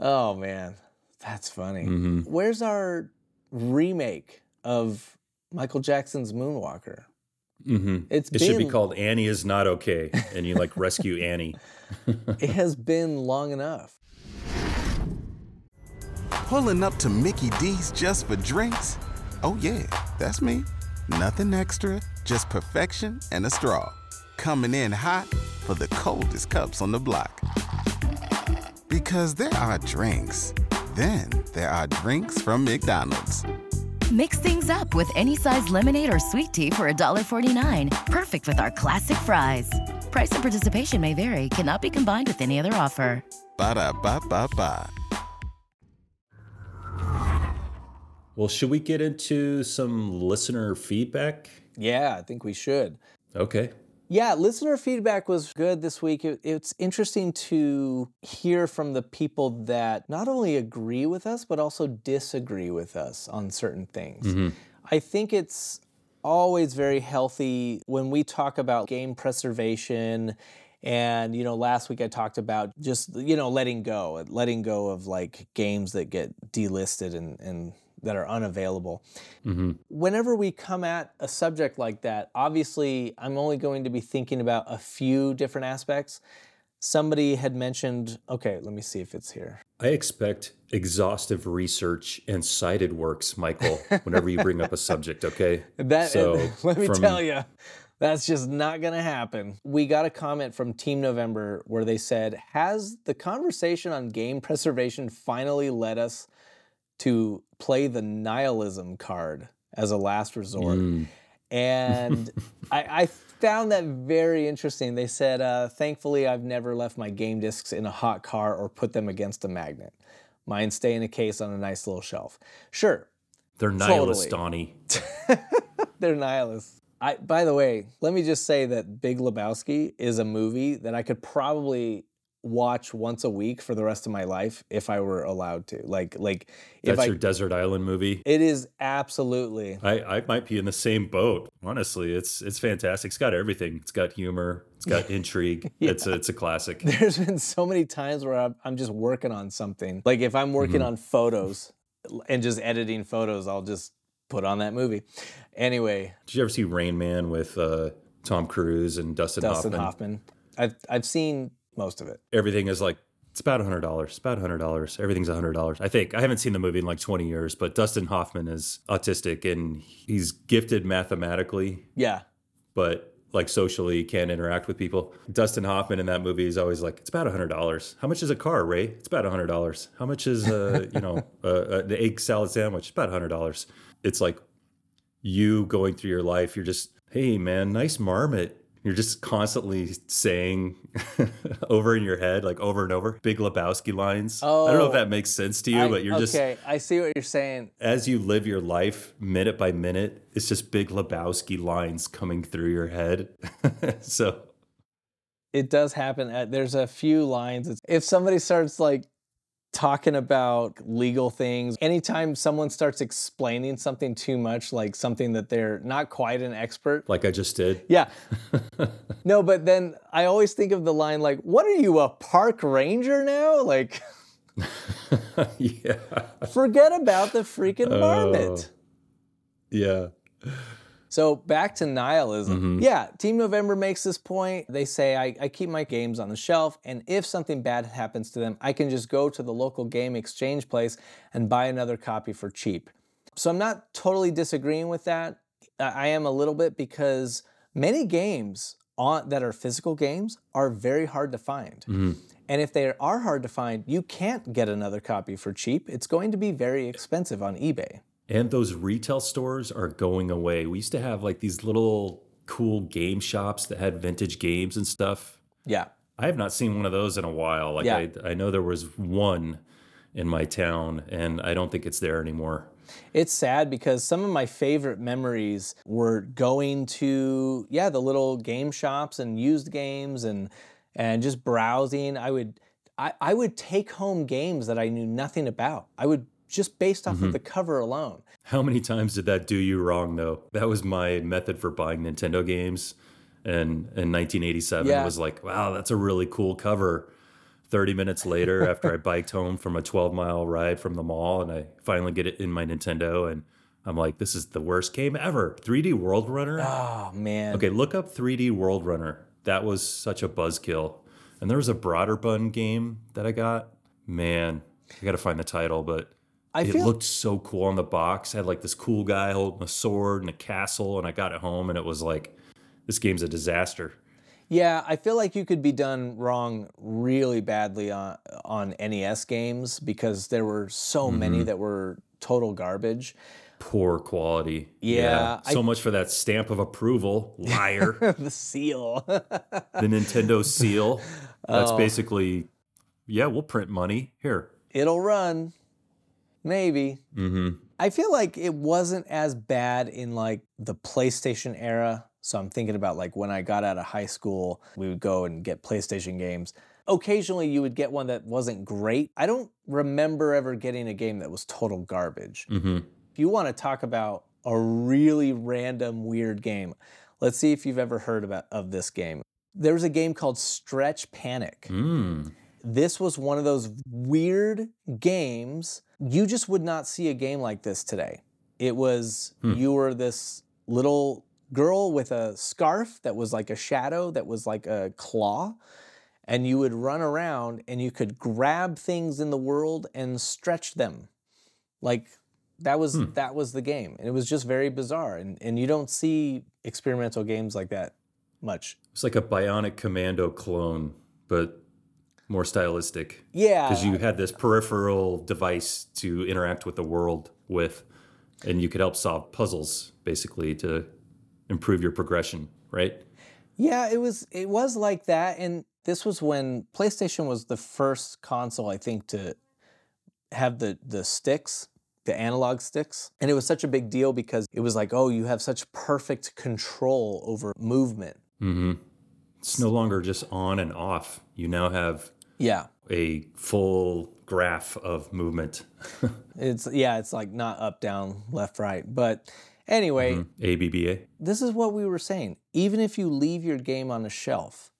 Oh man, that's funny. Mm-hmm. Where's our remake of Michael Jackson's Moonwalker? Mm-hmm. It's It been should be called Annie is not okay, and you like rescue Annie. it has been long enough. Pulling up to Mickey D's just for drinks? Oh, yeah, that's me. Nothing extra, just perfection and a straw. Coming in hot for the coldest cups on the block. Because there are drinks, then there are drinks from McDonald's. Mix things up with any size lemonade or sweet tea for $1.49. Perfect with our classic fries. Price and participation may vary, cannot be combined with any other offer. Ba da ba ba ba. Well, should we get into some listener feedback? Yeah, I think we should. Okay. Yeah, listener feedback was good this week. It, it's interesting to hear from the people that not only agree with us, but also disagree with us on certain things. Mm-hmm. I think it's always very healthy when we talk about game preservation. And, you know, last week I talked about just, you know, letting go, letting go of like games that get delisted and, and that are unavailable mm-hmm. whenever we come at a subject like that, obviously I'm only going to be thinking about a few different aspects. Somebody had mentioned, okay, let me see if it's here. I expect exhaustive research and cited works, Michael, whenever you bring up a subject, okay? That So, let me from- tell you, that's just not going to happen. We got a comment from Team November where they said, "Has the conversation on game preservation finally led us to play the nihilism card as a last resort?" Mm. And I, I found that very interesting. They said, uh, "Thankfully, I've never left my game discs in a hot car or put them against a magnet. Mine stay in a case on a nice little shelf." Sure, They're nihilist, Totally. Donnie. they're nihilists. I, by the way, let me just say that Big Lebowski is a movie that I could probably watch once a week for the rest of my life if I were allowed to. Like, like if That's I, your desert island movie. it is absolutely. I, I might be in the same boat. Honestly, it's it's fantastic. It's got everything. It's got humor. It's got intrigue. It's a, it's a classic. There's been so many times where I'm, I'm just working on something. Like if I'm working on photos and just editing photos, I'll just put on that movie. Anyway, Did you ever see Rain Man with uh, Tom Cruise and Dustin, Dustin Hoffman? Hoffman. I've I've seen most of it. Everything is like it's about hundred dollars. It's about hundred dollars. Everything's hundred dollars. I think I haven't seen the movie in like twenty years, but Dustin Hoffman is autistic and he's gifted mathematically, Yeah. but like socially can't interact with people. Dustin Hoffman in that movie is always like, it's about a hundred dollars. How much is a car, Ray? It's about a hundred dollars. How much is uh, you know uh, the egg salad sandwich? It's about hundred dollars. It's like you going through your life. You're just, hey man, nice marmot. You're just constantly saying over in your head, like over and over, Big Lebowski lines. I don't know if Oh. that makes sense to you, I- but you're just okay. I see what you're saying. as you live your life minute by minute, it's just big Lebowski lines coming through your head. so it does happen. At, there's a few lines. It's, if somebody starts like talking about legal things, anytime someone starts explaining something too much, like something that they're not quite an expert. like I just did. Yeah. no, but then I always think of the line like, "What are you, a park ranger now?" Like, yeah. forget about the freaking marmot. Oh. Yeah. So back to nihilism. Mm-hmm. Yeah, Team November makes this point. They say, I, I keep my games on the shelf, and if something bad happens to them, I can just go to the local game exchange place and buy another copy for cheap. So I'm not totally disagreeing with that. I am a little bit because many games on, that are physical games are very hard to find. Mm-hmm. And if they are hard to find, you can't get another copy for cheap. It's going to be very expensive on eBay. And those retail stores are going away. We used to have like these little cool game shops that had vintage games and stuff. Yeah. I have not seen one of those in a while. Like Yeah. I, I know there was one in my town, and I don't think it's there anymore. It's sad because some of my favorite memories were going to yeah the little game shops and used games and and just browsing. I would I, I would take home games that I knew nothing about. I would just based off of mm-hmm. the cover alone. How many times did that do you wrong though? That was my method for buying Nintendo games. And in 1987 Yeah. was like, wow, that's a really cool cover. 30 minutes later, after I biked home from a 12 mile ride from the mall, and I finally get it in my Nintendo, and I'm like, this is the worst game ever. 3D World Runner? Oh man. Okay, look up 3D World Runner. That was such a buzzkill. And there was a Broderbund game that I got. Man, I got to find the title, but I it feel looked so cool on the box. I had like this cool guy holding a sword and a castle, and I got it home, and it was like, this game's a disaster. Yeah, I feel like you could be done wrong really badly on on NES games because there were so Mm-hmm. many that were total garbage. Poor quality. Yeah, I- so much for that stamp of approval, liar. the seal. the Nintendo seal. That's Oh. basically yeah, we'll print money. Here. It'll run. Maybe. Mm-hmm. I feel like it wasn't as bad in like the PlayStation era. So I'm thinking about like when I got out of high school, we would go and get PlayStation games. Occasionally you would get one that wasn't great. I don't remember ever getting a game that was total garbage. Mm-hmm. If you want to talk about a really random weird game, let's see if you've ever heard about of this game. There was a game called Stretch Panic. Mm. This was one of those weird games. You just would not see a game like this today. It was hmm. you were this little girl with a scarf that was like a shadow that was like a claw and you would run around and you could grab things in the world and stretch them. Like that was hmm. that was the game. And it was just very bizarre and and you don't see experimental games like that much. It's like a bionic commando clone, but more stylistic. Yeah. Because you had this peripheral device to interact with the world with, and you could help solve puzzles basically to improve your progression, right? Yeah, it was it was like that, and this was when PlayStation was the first console I think to have the the sticks, the analog sticks, and it was such a big deal because it was like, oh, you have such perfect control over movement. Mm-hmm. It's no longer just on and off. You now have Yeah, a full graph of movement. it's yeah, it's like not up, down, left, right. But anyway, mm-hmm. ABBA. this is what we were saying. Even if you leave your game on a shelf,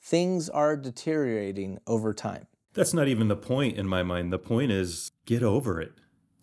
things are deteriorating over time. That's not even the point in my mind. The point is get over it.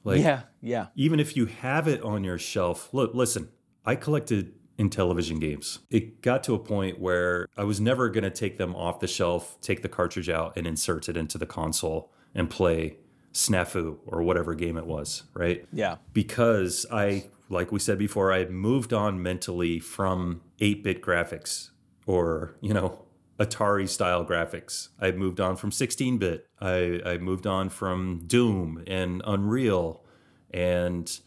Like yeah, yeah. even if you have it on your shelf, look, listen, I collected Intellivision games. It got to a point where I was never going to take them off the shelf, take the cartridge out and insert it into the console and play Snafu or whatever game it was, right? Yeah. Because I, like we said before, I had moved on mentally from 8 bit graphics or, you know, Atari style graphics. I moved on from 16 bit. I, I moved on from Doom and Unreal and,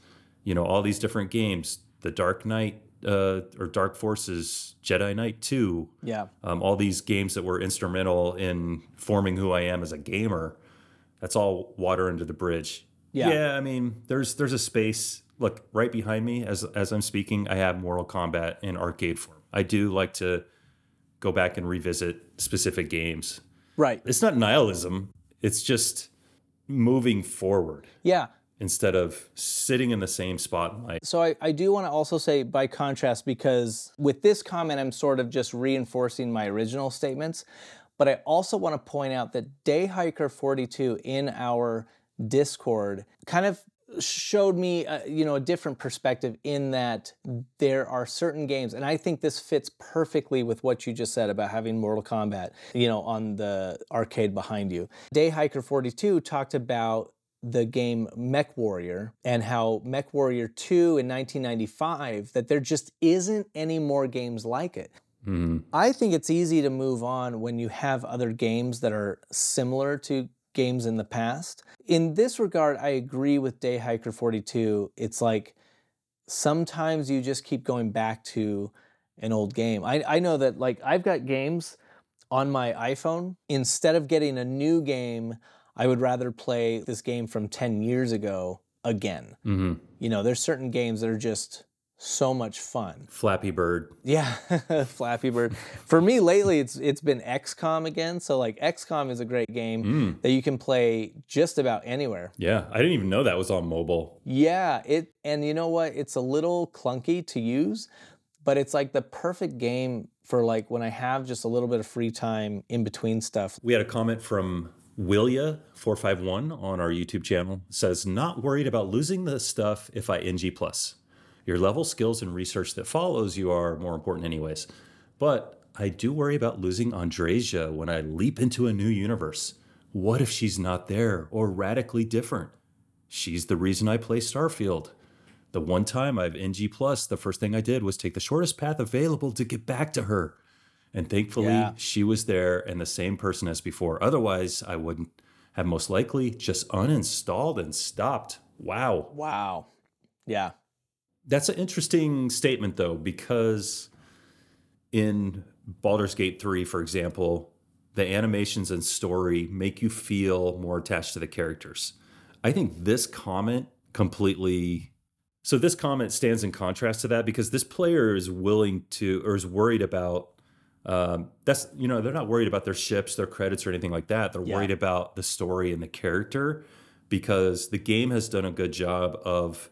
you know, all these different games. The Dark Knight uh, or Dark Forces, Jedi Knight 2, Yeah. um, all these games that were instrumental in forming who I am as a gamer. That's all water under the bridge. Yeah. Yeah, I mean, there's there's a space. Look, right behind me as as I'm speaking, I have Mortal Kombat in arcade form. I do like to go back and revisit specific games. Right. It's not nihilism. It's just moving forward Yeah. Instead of sitting in the same spotlight. So I, I do want to also say by contrast, because with this comment, I'm sort of just reinforcing my original statements. But I also want to point out that Dayhiker42 in our Discord kind of showed me, uh, you know, a different perspective in that there are certain games, and I think this fits perfectly with what you just said about having Mortal Kombat, you know, on the arcade behind you. Dayhiker42 talked about the game Mech Warrior and how Mech Warrior 2 in 1995 that there just isn't any more games like it. Mm-hmm. I think it's easy to move on when you have other games that are similar to games in the past. In this regard, I agree with Day Hiker 42. It's like sometimes you just keep going back to an old game. I, I know that like I've got games on my iPhone. Instead of getting a new game, I would rather play this game from 10 years ago again. hmm You know, there's certain games that are just so much fun. Flappy Bird. Yeah, Flappy Bird. For me lately, it's it's been XCOM again. So like XCOM is a great game that you can play just about anywhere. Yeah, I didn't even know that was on mobile. Yeah, it and you know what? It's a little clunky to use, but it's like the perfect game for like when I have just a little bit of free time in between stuff. We had a comment from Willia451 on our YouTube channel. Says, not worried about losing the stuff if I NG plus. Your level, skills, and research that follows you are more important anyways. But I do worry about losing Andreja when I leap into a new universe. What if she's not there or radically different? She's the reason I play Starfield. The one time I've NG plus, the first thing I did was take the shortest path available to get back to her. And thankfully, Yeah. she was there and the same person as before. Otherwise, I wouldn't have most likely just uninstalled and stopped. Wow. Wow. Yeah. That's an interesting statement, though, because in Baldur's Gate 3, for example, the animations and story make you feel more attached to the characters. I think this comment completely so this comment stands in contrast to that because this player is willing to or is worried about um, that's you know they're not worried about their ships, their credits, or anything like that. They're Yeah. worried about the story and the character because the game has done a good job of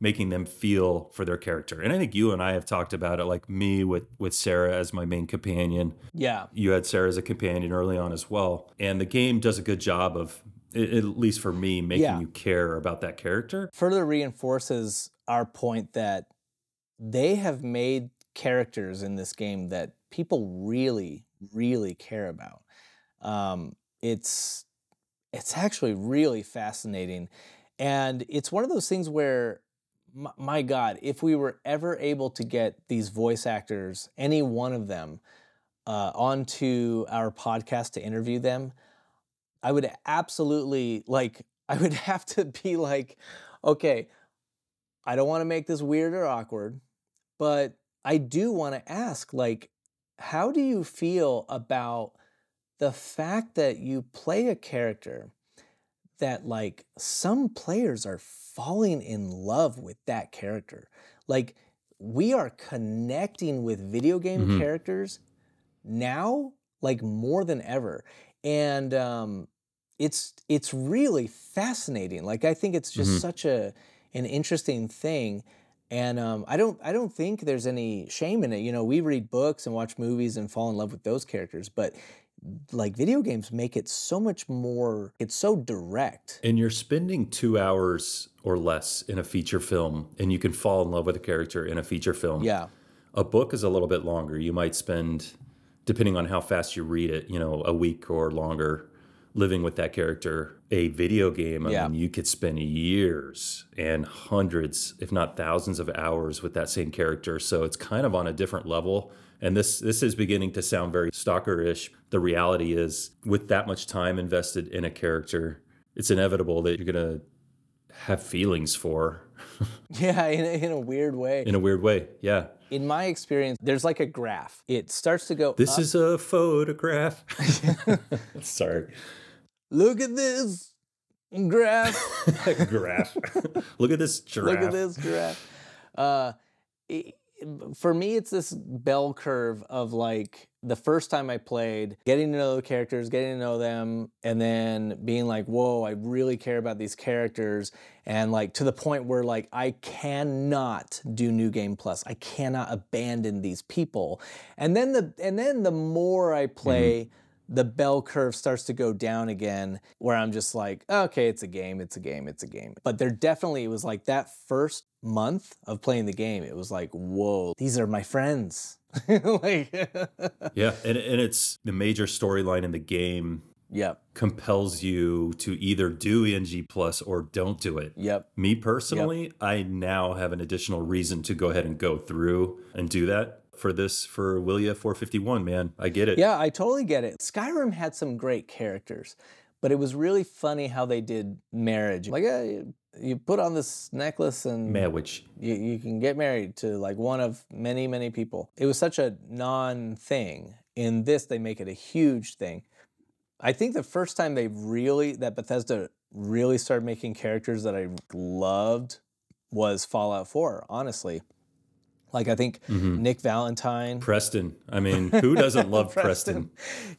making them feel for their character. And I think you and I have talked about it, like me with with Sarah as my main companion. Yeah. You had Sarah as a companion early on as well, and the game does a good job of, at least for me, making Yeah. you care about that character. Further reinforces our point that they have made characters in this game that people really, really care about. Um, it's it's actually really fascinating, and it's one of those things where, my, God, if we were ever able to get these voice actors, any one of them, uh, onto our podcast to interview them, I would absolutely like. I would have to be like, okay, I don't want to make this weird or awkward, but I do want to ask, like, how do you feel about the fact that you play a character that, like, some players are falling in love with that character? Like, we are connecting with video game Mhm. characters now, like, more than ever. And, um, it's it's really fascinating. Like I think it's just Mhm. such a an interesting thing, and um, I don't I don't think there's any shame in it. You know, we read books and watch movies and fall in love with those characters, but like video games make it so much more. It's so direct. And you're spending two hours or less in a feature film, and you can fall in love with a character in a feature film. Yeah, A book is a little bit longer. You might spend, depending on how fast you read it, you know, a week or longer living with that character. A video game, I Yeah. mean, you could spend years and hundreds, if not thousands of hours with that same character. So it's kind of on a different level. And this this is beginning to sound very stalker-ish. The reality is with that much time invested in a character, it's inevitable that you're gonna have feelings for yeah, in a, in a weird way. in a weird way. Yeah. In my experience, there's like a graph. It starts to go. This up. is a photograph. Sorry. Look at this graph. Graph. Look at this giraffe. Look at this giraffe. Uh, it- for me, it's this bell curve of like the first time I played, getting to know the characters, getting to know them, and then being like, whoa, I really care about these characters. And like to the point where like I cannot do New Game Plus. I cannot abandon these people. And then the and then the more I play, the bell curve starts to go down again where I'm just like, okay, it's a game, it's a game, it's a game. But there definitely it was like that first month of playing the game, it was like, whoa, these are my friends. like Yeah, and, and it's the major storyline in the game Yep. compels you to either do ENG plus or don't do it. Yep. Me personally, I now have an additional reason to go ahead and go through and do that for this for Willia 451, man. I get it. Yeah, I totally get it. Skyrim had some great characters, but it was really funny how they did marriage. Like, yeah, you, you put on this necklace and Marriage. you, you can get married to like one of many, many people. It was such a non thing. In this, they make it a huge thing. I think the first time they really, that Bethesda really started making characters that I loved was Fallout 4, honestly. Like, I think Nick Valentine. Preston. I mean, who doesn't love Preston?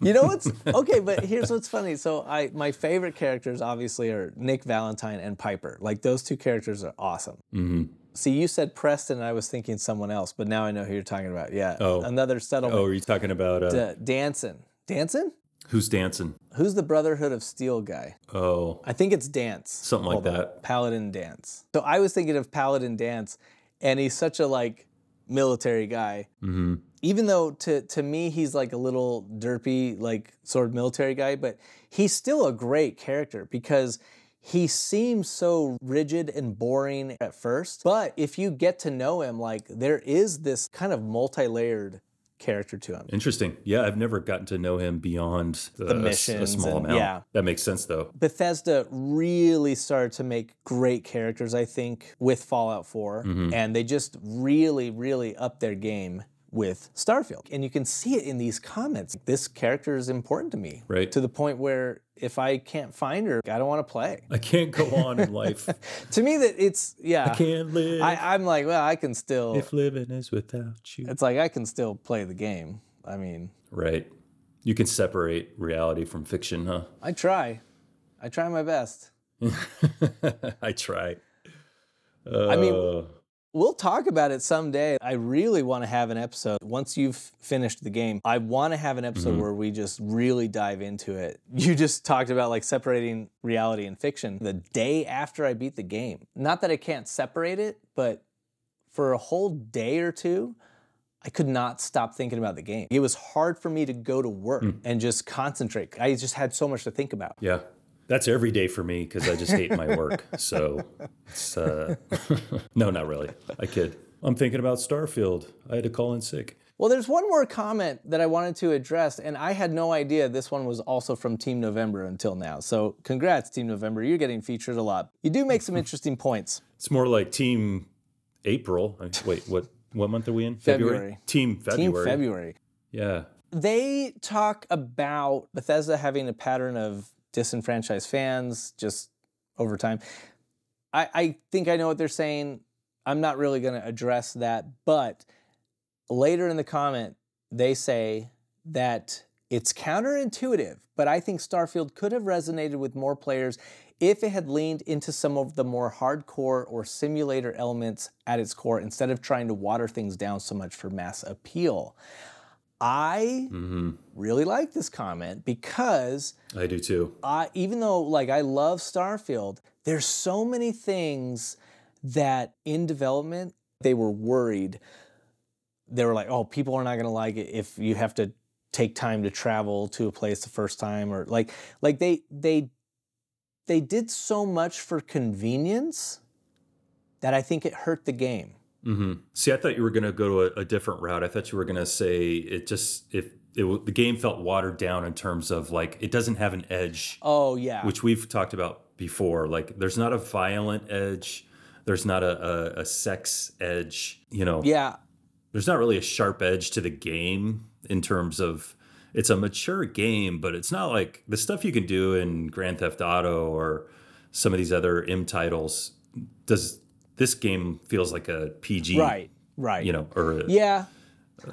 You know what's okay, but here's what's funny. So I my favorite characters obviously are Nick Valentine and Piper. Like those two characters are awesome. hmm See, you said Preston, and I was thinking someone else, but now I know who you're talking about. Yeah, Oh. another settlement. Oh, are you talking about uh, D- Danson. Danson? who's dancing? Who's the Brotherhood of Steel guy? Oh, I think it's Danse. Something like that. Paladin Danse. So I was thinking of Paladin Danse, and he's such a like military guy. hmm even though to to me he's like a little derpy like sort of military guy but he's still a great character because he seems so rigid and boring at first but if you get to know him like there is this kind of multi-layered character to him Interesting. Yeah, I've never gotten to know him beyond uh, a, a s- a missions small and- amount. yeah. That makes sense, though. Bethesda really started to make great characters, I think, with Fallout 4. Mm-hmm. And they just really, really upped their game with Starfield. And you can see it in these comments. This character is important to me. Right. To the point where if I can't find her, I don't want to play. I can't go on in life. to me, that it's, yeah. I can't live I, I'm like, well, I can still, if living is without you. it's like I can still play the game. I mean, Right. You can separate reality from fiction, huh? I try. I try my best. I try. I mean, Uh, We'll talk about it someday. I really want to have an episode. Once you've finished the game, I want to have an episode Mm-hmm. where we just really dive into it. You just talked about like separating reality and fiction the day after I beat the game. Not that I can't separate it, but for a whole day or two, I could not stop thinking about the game. It was hard for me to go to work Mm. and just concentrate. I just had so much to think about. yeah. That's every day for me because I just hate my work. So it's, uh, no, not really. I kid. I'm thinking about Starfield. I had to call in sick. Well, there's one more comment that I wanted to address, and I had no idea this one was also from Team November until now. So, congrats, Team November. You're getting featured a lot. You do make some interesting points. It's more like Team April. Wait, what? What month are we in? February. Team February. Team February. Yeah. They talk about Bethesda having a pattern of disenfranchised fans just over time. I, I think I know what they're saying. I'm not really going to address that, but later in the comment, they say that it's counterintuitive, but I think Starfield could have resonated with more players if it had leaned into some of the more hardcore or simulator elements at its core instead of trying to water things down so much for mass appeal. I mm-hmm. really like this comment because I do too. I, even though like I love Starfield, there's so many things that in development they were worried. They were like, "Oh, people are not going to like it if you have to take time to travel to a place the first time or like like they they they did so much for convenience that I think it hurt the game." Hmm See, I thought you were going to go to a, a different route. I thought you were going to say it just if it, the game felt watered down in terms of like it doesn't have an edge, Oh yeah. which we've talked about before. Like there's not a violent edge. There's not a, a, a sex edge. You know, yeah. there's not really a sharp edge to the game in terms of it's a mature game, but it's not like the stuff you can do in Grand Theft Auto or some of these other M titles. Does this game feels like a PG, Right. Right. You know, or a, Yeah.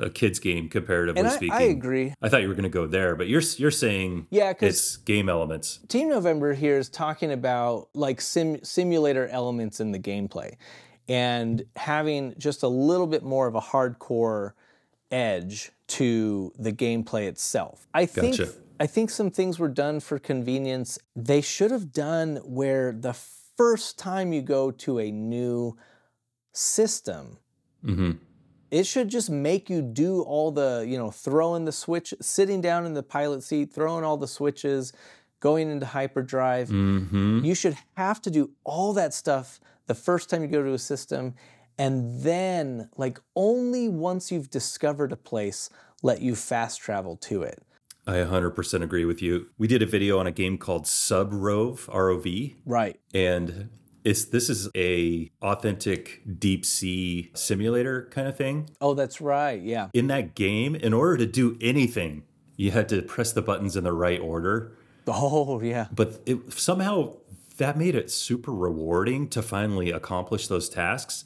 a kids game comparatively And I, speaking. I agree. I thought you were going to go there, but you're you're saying yeah, it's game elements. Team November here is talking about like sim- simulator elements in the gameplay and having just a little bit more of a hardcore edge to the gameplay itself. I think I think some things were done for convenience. They should have done where the first time you go to a new system, hmm it should just make you do all the, you know, throwing the switch, sitting down in the pilot seat, throwing all the switches, going into hyperdrive. hmm You should have to do all that stuff the first time you go to a system. And then, like, only once you've discovered a place, let you fast travel to it. I 100% agree with you. We did a video on a game called Sub Rove, ROV, Right. and it's this is a authentic deep sea simulator kind of thing. Oh, that's right. Yeah. In that game, in order to do anything, you had to press the buttons in the right order. Oh, yeah. But it, somehow that made it super rewarding to finally accomplish those tasks.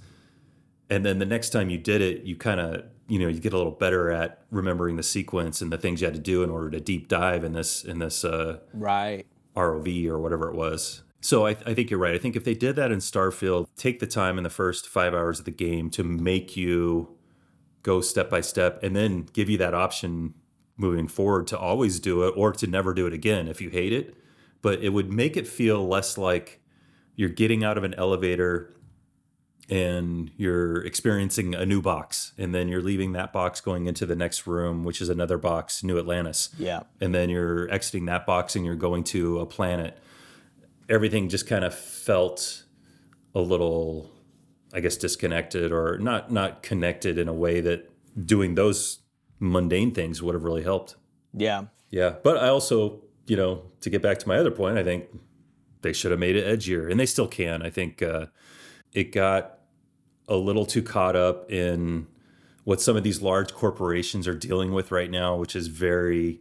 And then the next time you did it, you kind of, you know, you get a little better at remembering the sequence and the things you had to do in order to deep dive in this in this uh, Right. ROV or whatever it was. So I, I think you're right. I think if they did that in Starfield, take the time in the first five hours of the game to make you go step by step and then give you that option moving forward to always do it or to never do it again if you hate it. But it would make it feel less like you're getting out of an elevator and you're experiencing a new box and then you're leaving that box going into the next room which is another box new atlantis Yeah. and then you're exiting that box and you're going to a planet. Everything just kind of felt a little, I guess, disconnected or not not connected in a way that doing those mundane things would have really helped. Yeah. Yeah, but I also, you know, to get back to my other point, I think they should have made it edgier, and they still can. I think uh, it got a little too caught up in what some of these large corporations are dealing with right now, which is very,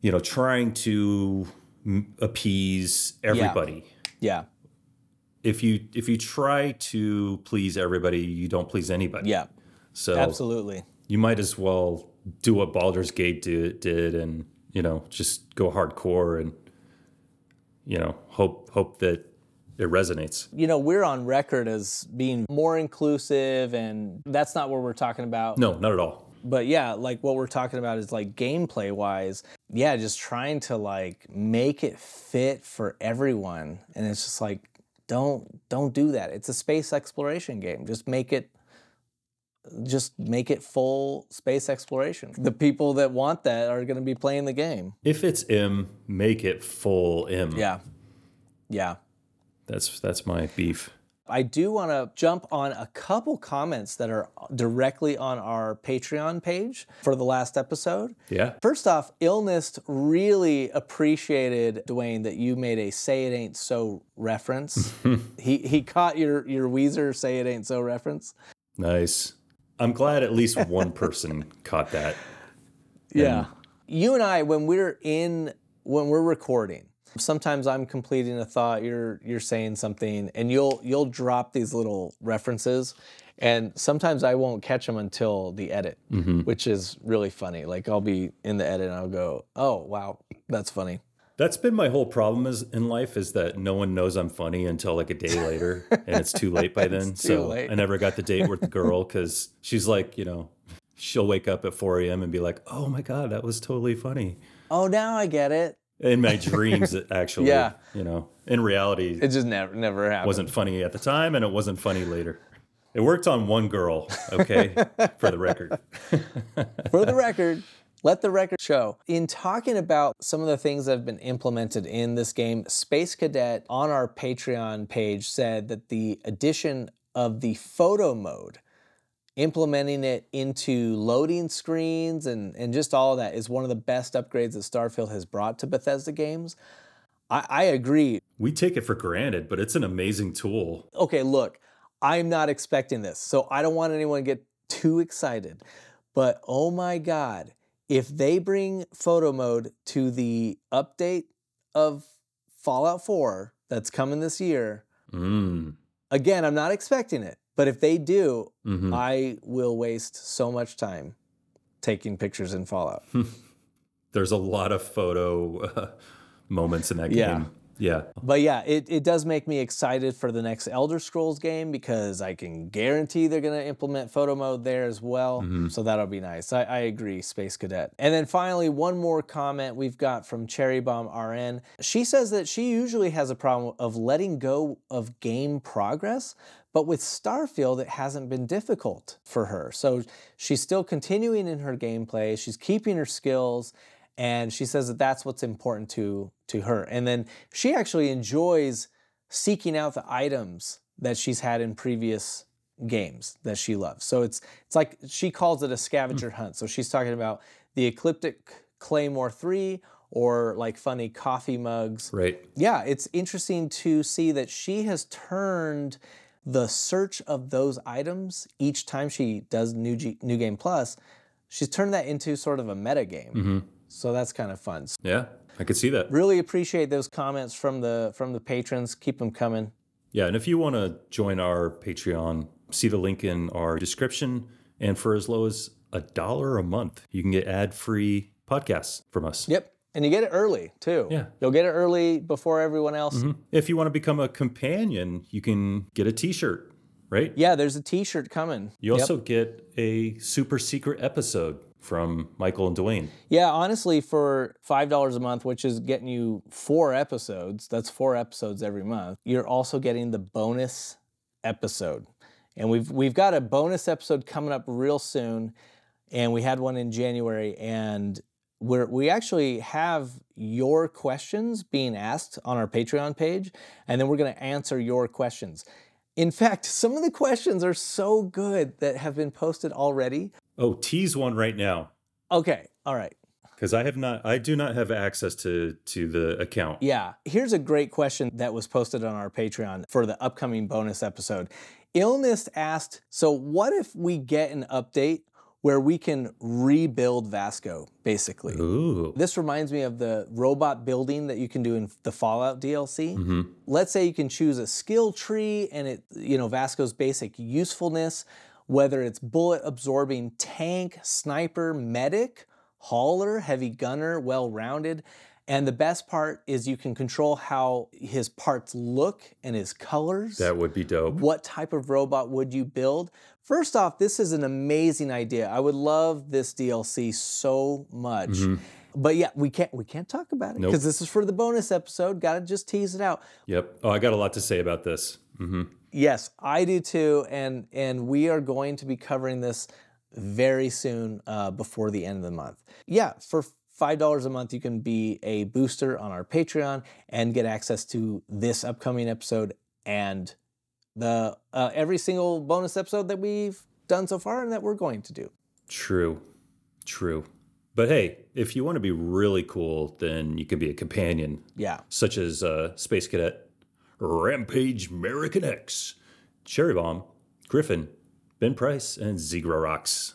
you know, trying to m- appease everybody. Yeah. If you if you try to please everybody, you don't please anybody. Yeah. So Absolutely. you might as well do what Baldur's Gate did, did and you know just go hardcore and you know hope hope that it resonates. You know, we're on record as being more inclusive, and that's not what we're talking about. No, not at all. But yeah, like what we're talking about is like gameplay wise, yeah, just trying to like make it fit for everyone. And it's just like, don't don't do that. It's a space exploration game. Just make it just make it full space exploration. The people that want that are going to be playing the game. If it's M, make it full M. Yeah. Yeah. That's that's my beef. I do want to jump on a couple comments that are directly on our Patreon page for the last episode. Yeah. First off, Illness really appreciated Duane that you made a "Say It Ain't So" reference. he he caught your your Weezer "Say It Ain't So" reference. Nice. I'm glad at least one person caught that. Yeah. You and I, when we're in, when we're recording, sometimes I'm completing a thought, you're you're saying something, and you'll you'll drop these little references, and sometimes I won't catch them until the edit, mm-hmm. which is really funny. Like I'll be in the edit and I'll go, oh wow, that's funny. That's been my whole problem is in life is that no one knows I'm funny until like a day later, and it's too late by then. so late. I never got the date with the girl because she's like, you know, she'll wake up at 4 a.m. and be like, "Oh my god, that was totally funny." Oh, now I get it. In my dreams, it actually, Yeah. you know, in reality, It just never never happened. wasn't funny at the time, and it wasn't funny later. It worked on one girl, okay, for the record. For the record, let the record show. In talking about some of the things that have been implemented in this game, Space Cadet on our Patreon page said that the addition of the photo mode, implementing it into loading screens and, and just all of that is one of the best upgrades that Starfield has brought to Bethesda games. I, I agree. We take it for granted, but it's an amazing tool. okay, look, I'm not expecting this, so I don't want anyone to get too excited. But oh my God, if they bring photo mode to the update of Fallout 4 that's coming this year, Mm. again, I'm not expecting it, but if they do, Mhm. I will waste so much time taking pictures in Fallout. There's a lot of photo uh, moments in that Yeah. game. Yeah. But yeah, it, it does make me excited for the next Elder Scrolls game because I can guarantee they're going to implement photo mode there as well. So that'll be nice. I, I agree, Space Cadet. And then finally, one more comment we've got from Cherry Bomb RN. She says that she usually has a problem of letting go of game progress, but with Starfield, it hasn't been difficult for her. So she's still continuing in her gameplay, she's keeping her skills and she says that that's what's important to to her. And then she actually enjoys seeking out the items that she's had in previous games that she loves. So it's it's like she calls it a scavenger hmm. hunt. So she's talking about the ecliptic claymore 3 or like funny coffee mugs. Right. yeah, it's interesting to see that she has turned the search of those items each time she does new G- new game plus. She's turned that into sort of a meta game. Mm-hmm. So that's kind of fun. Yeah. I could see that. Really appreciate those comments from the from the patrons. Keep them coming. Yeah. And if you want to join our Patreon, see the link in our description. And for as low as a dollar a month, you can get ad free podcasts from us. Yep. And you get it early too. Yeah. You'll get it early before everyone else. Mm-hmm. If you want to become a companion, you can get a t shirt, right? Yeah, there's a t-shirt coming. You Yep. also get a super secret episode from Michael and Duane. Yeah, honestly, for five dollars a month, which is getting you four episodes, that's four episodes every month. You're also getting the bonus episode, and we've we've got a bonus episode coming up real soon, and we had one in January, and we're we actually have your questions being asked on our Patreon page, and then we're going to answer your questions. In fact, some of the questions are so good that have been posted already. Oh, tease one right now. Okay, all right. Because I have not I do not have access to to the account. Yeah. Here's a great question that was posted on our Patreon for the upcoming bonus episode. Illness asked, so what if we get an update where we can rebuild Vasco, basically? Ooh. This reminds me of the robot building that you can do in the Fallout DLC. Mm-hmm. Let's say you can choose a skill tree and it, you know, Vasco's basic usefulness, whether it's bullet absorbing tank, sniper, medic, hauler, heavy gunner, well rounded. And the best part is you can control how his parts look and his colors. That would be dope. What type of robot would you build? First off, this is an amazing idea. I would love this DLC so much. But yeah, we can't we can't talk about it Nope. because this is for the bonus episode. Got to just tease it out. Yep. Oh, I got a lot to say about this. hmm Yes, I do too, and and we are going to be covering this very soon uh, before the end of the month. Yeah, for five dollars a month, you can be a booster on our Patreon and get access to this upcoming episode and the uh, every single bonus episode that we've done so far and that we're going to do. True. True. But hey, if you want to be really cool, then you can be a companion, Yeah, such as uh, Space Cadet, Rampage American X, Cherry Bomb, Griffin, Ben Price, and Zigrarox.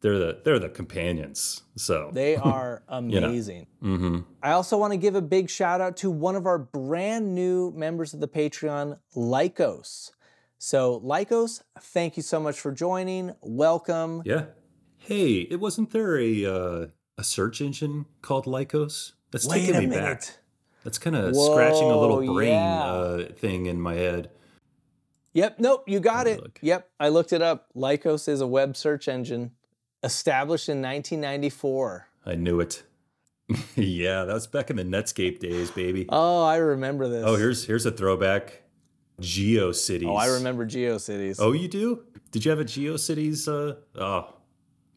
They're the they're the companions. So they are amazing. hmm I also want to give a big shout out to one of our brand new members of the Patreon, Lycos. So, Lycos, thank you so much for joining. Welcome. yeah. Hey, it wasn't there a uh, a search engine called Lycos? That's Wait taking me minute. back. That's kind of scratching a little brain yeah. uh, thing in my head. Yep, nope, you got it. look. Yep, I looked it up. Lycos is a web search engine established in 1994. I knew it. yeah, that was back in the Netscape days, baby. Oh, I remember this. Oh, here's here's a throwback. GeoCities. Oh, I remember GeoCities. Oh, you do? Did you have a GeoCities? Uh, oh,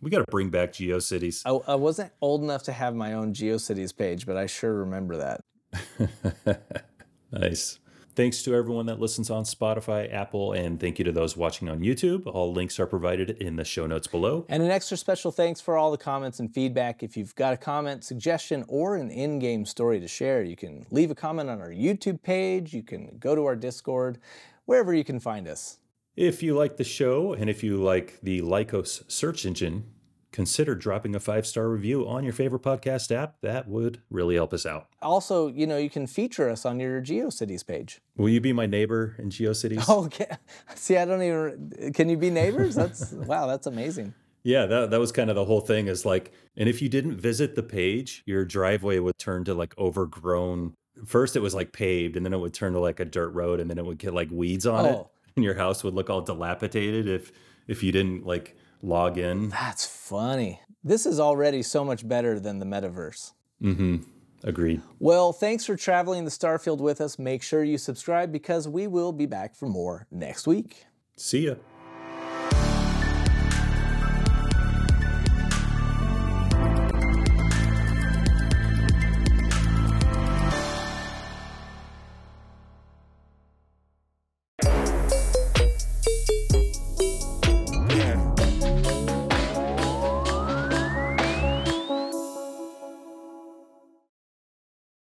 we got to bring back GeoCities. I, I wasn't old enough to have my own GeoCities page, but I sure remember that. Nice. Thanks to everyone that listens on Spotify, Apple, and thank you to those watching on YouTube. All links are provided in the show notes below. And an extra special thanks for all the comments and feedback. If you've got a comment, suggestion, or an in game story to share, you can leave a comment on our YouTube page, you can go to our Discord, wherever you can find us. If you like the show and if you like the Lycos search engine, consider dropping a five star review on your favorite podcast app. That would really help us out. Also, you know, you can feature us on your GeoCities page. Will you be my neighbor in GeoCities? Oh, okay. See, I don't even. Can you be neighbors? That's wow. That's amazing. Yeah, that, that was kind of the whole thing is like, and if you didn't visit the page, your driveway would turn to like overgrown. First, it was like paved, and then it would turn to like a dirt road, and then it would get like weeds on it. Oh. And your house would look all dilapidated if if you didn't like log in. That's funny. This is already so much better than the metaverse. Mm-hmm. Agreed. Well, thanks for traveling the Starfield with us. Make sure you subscribe because we will be back for more next week. See ya.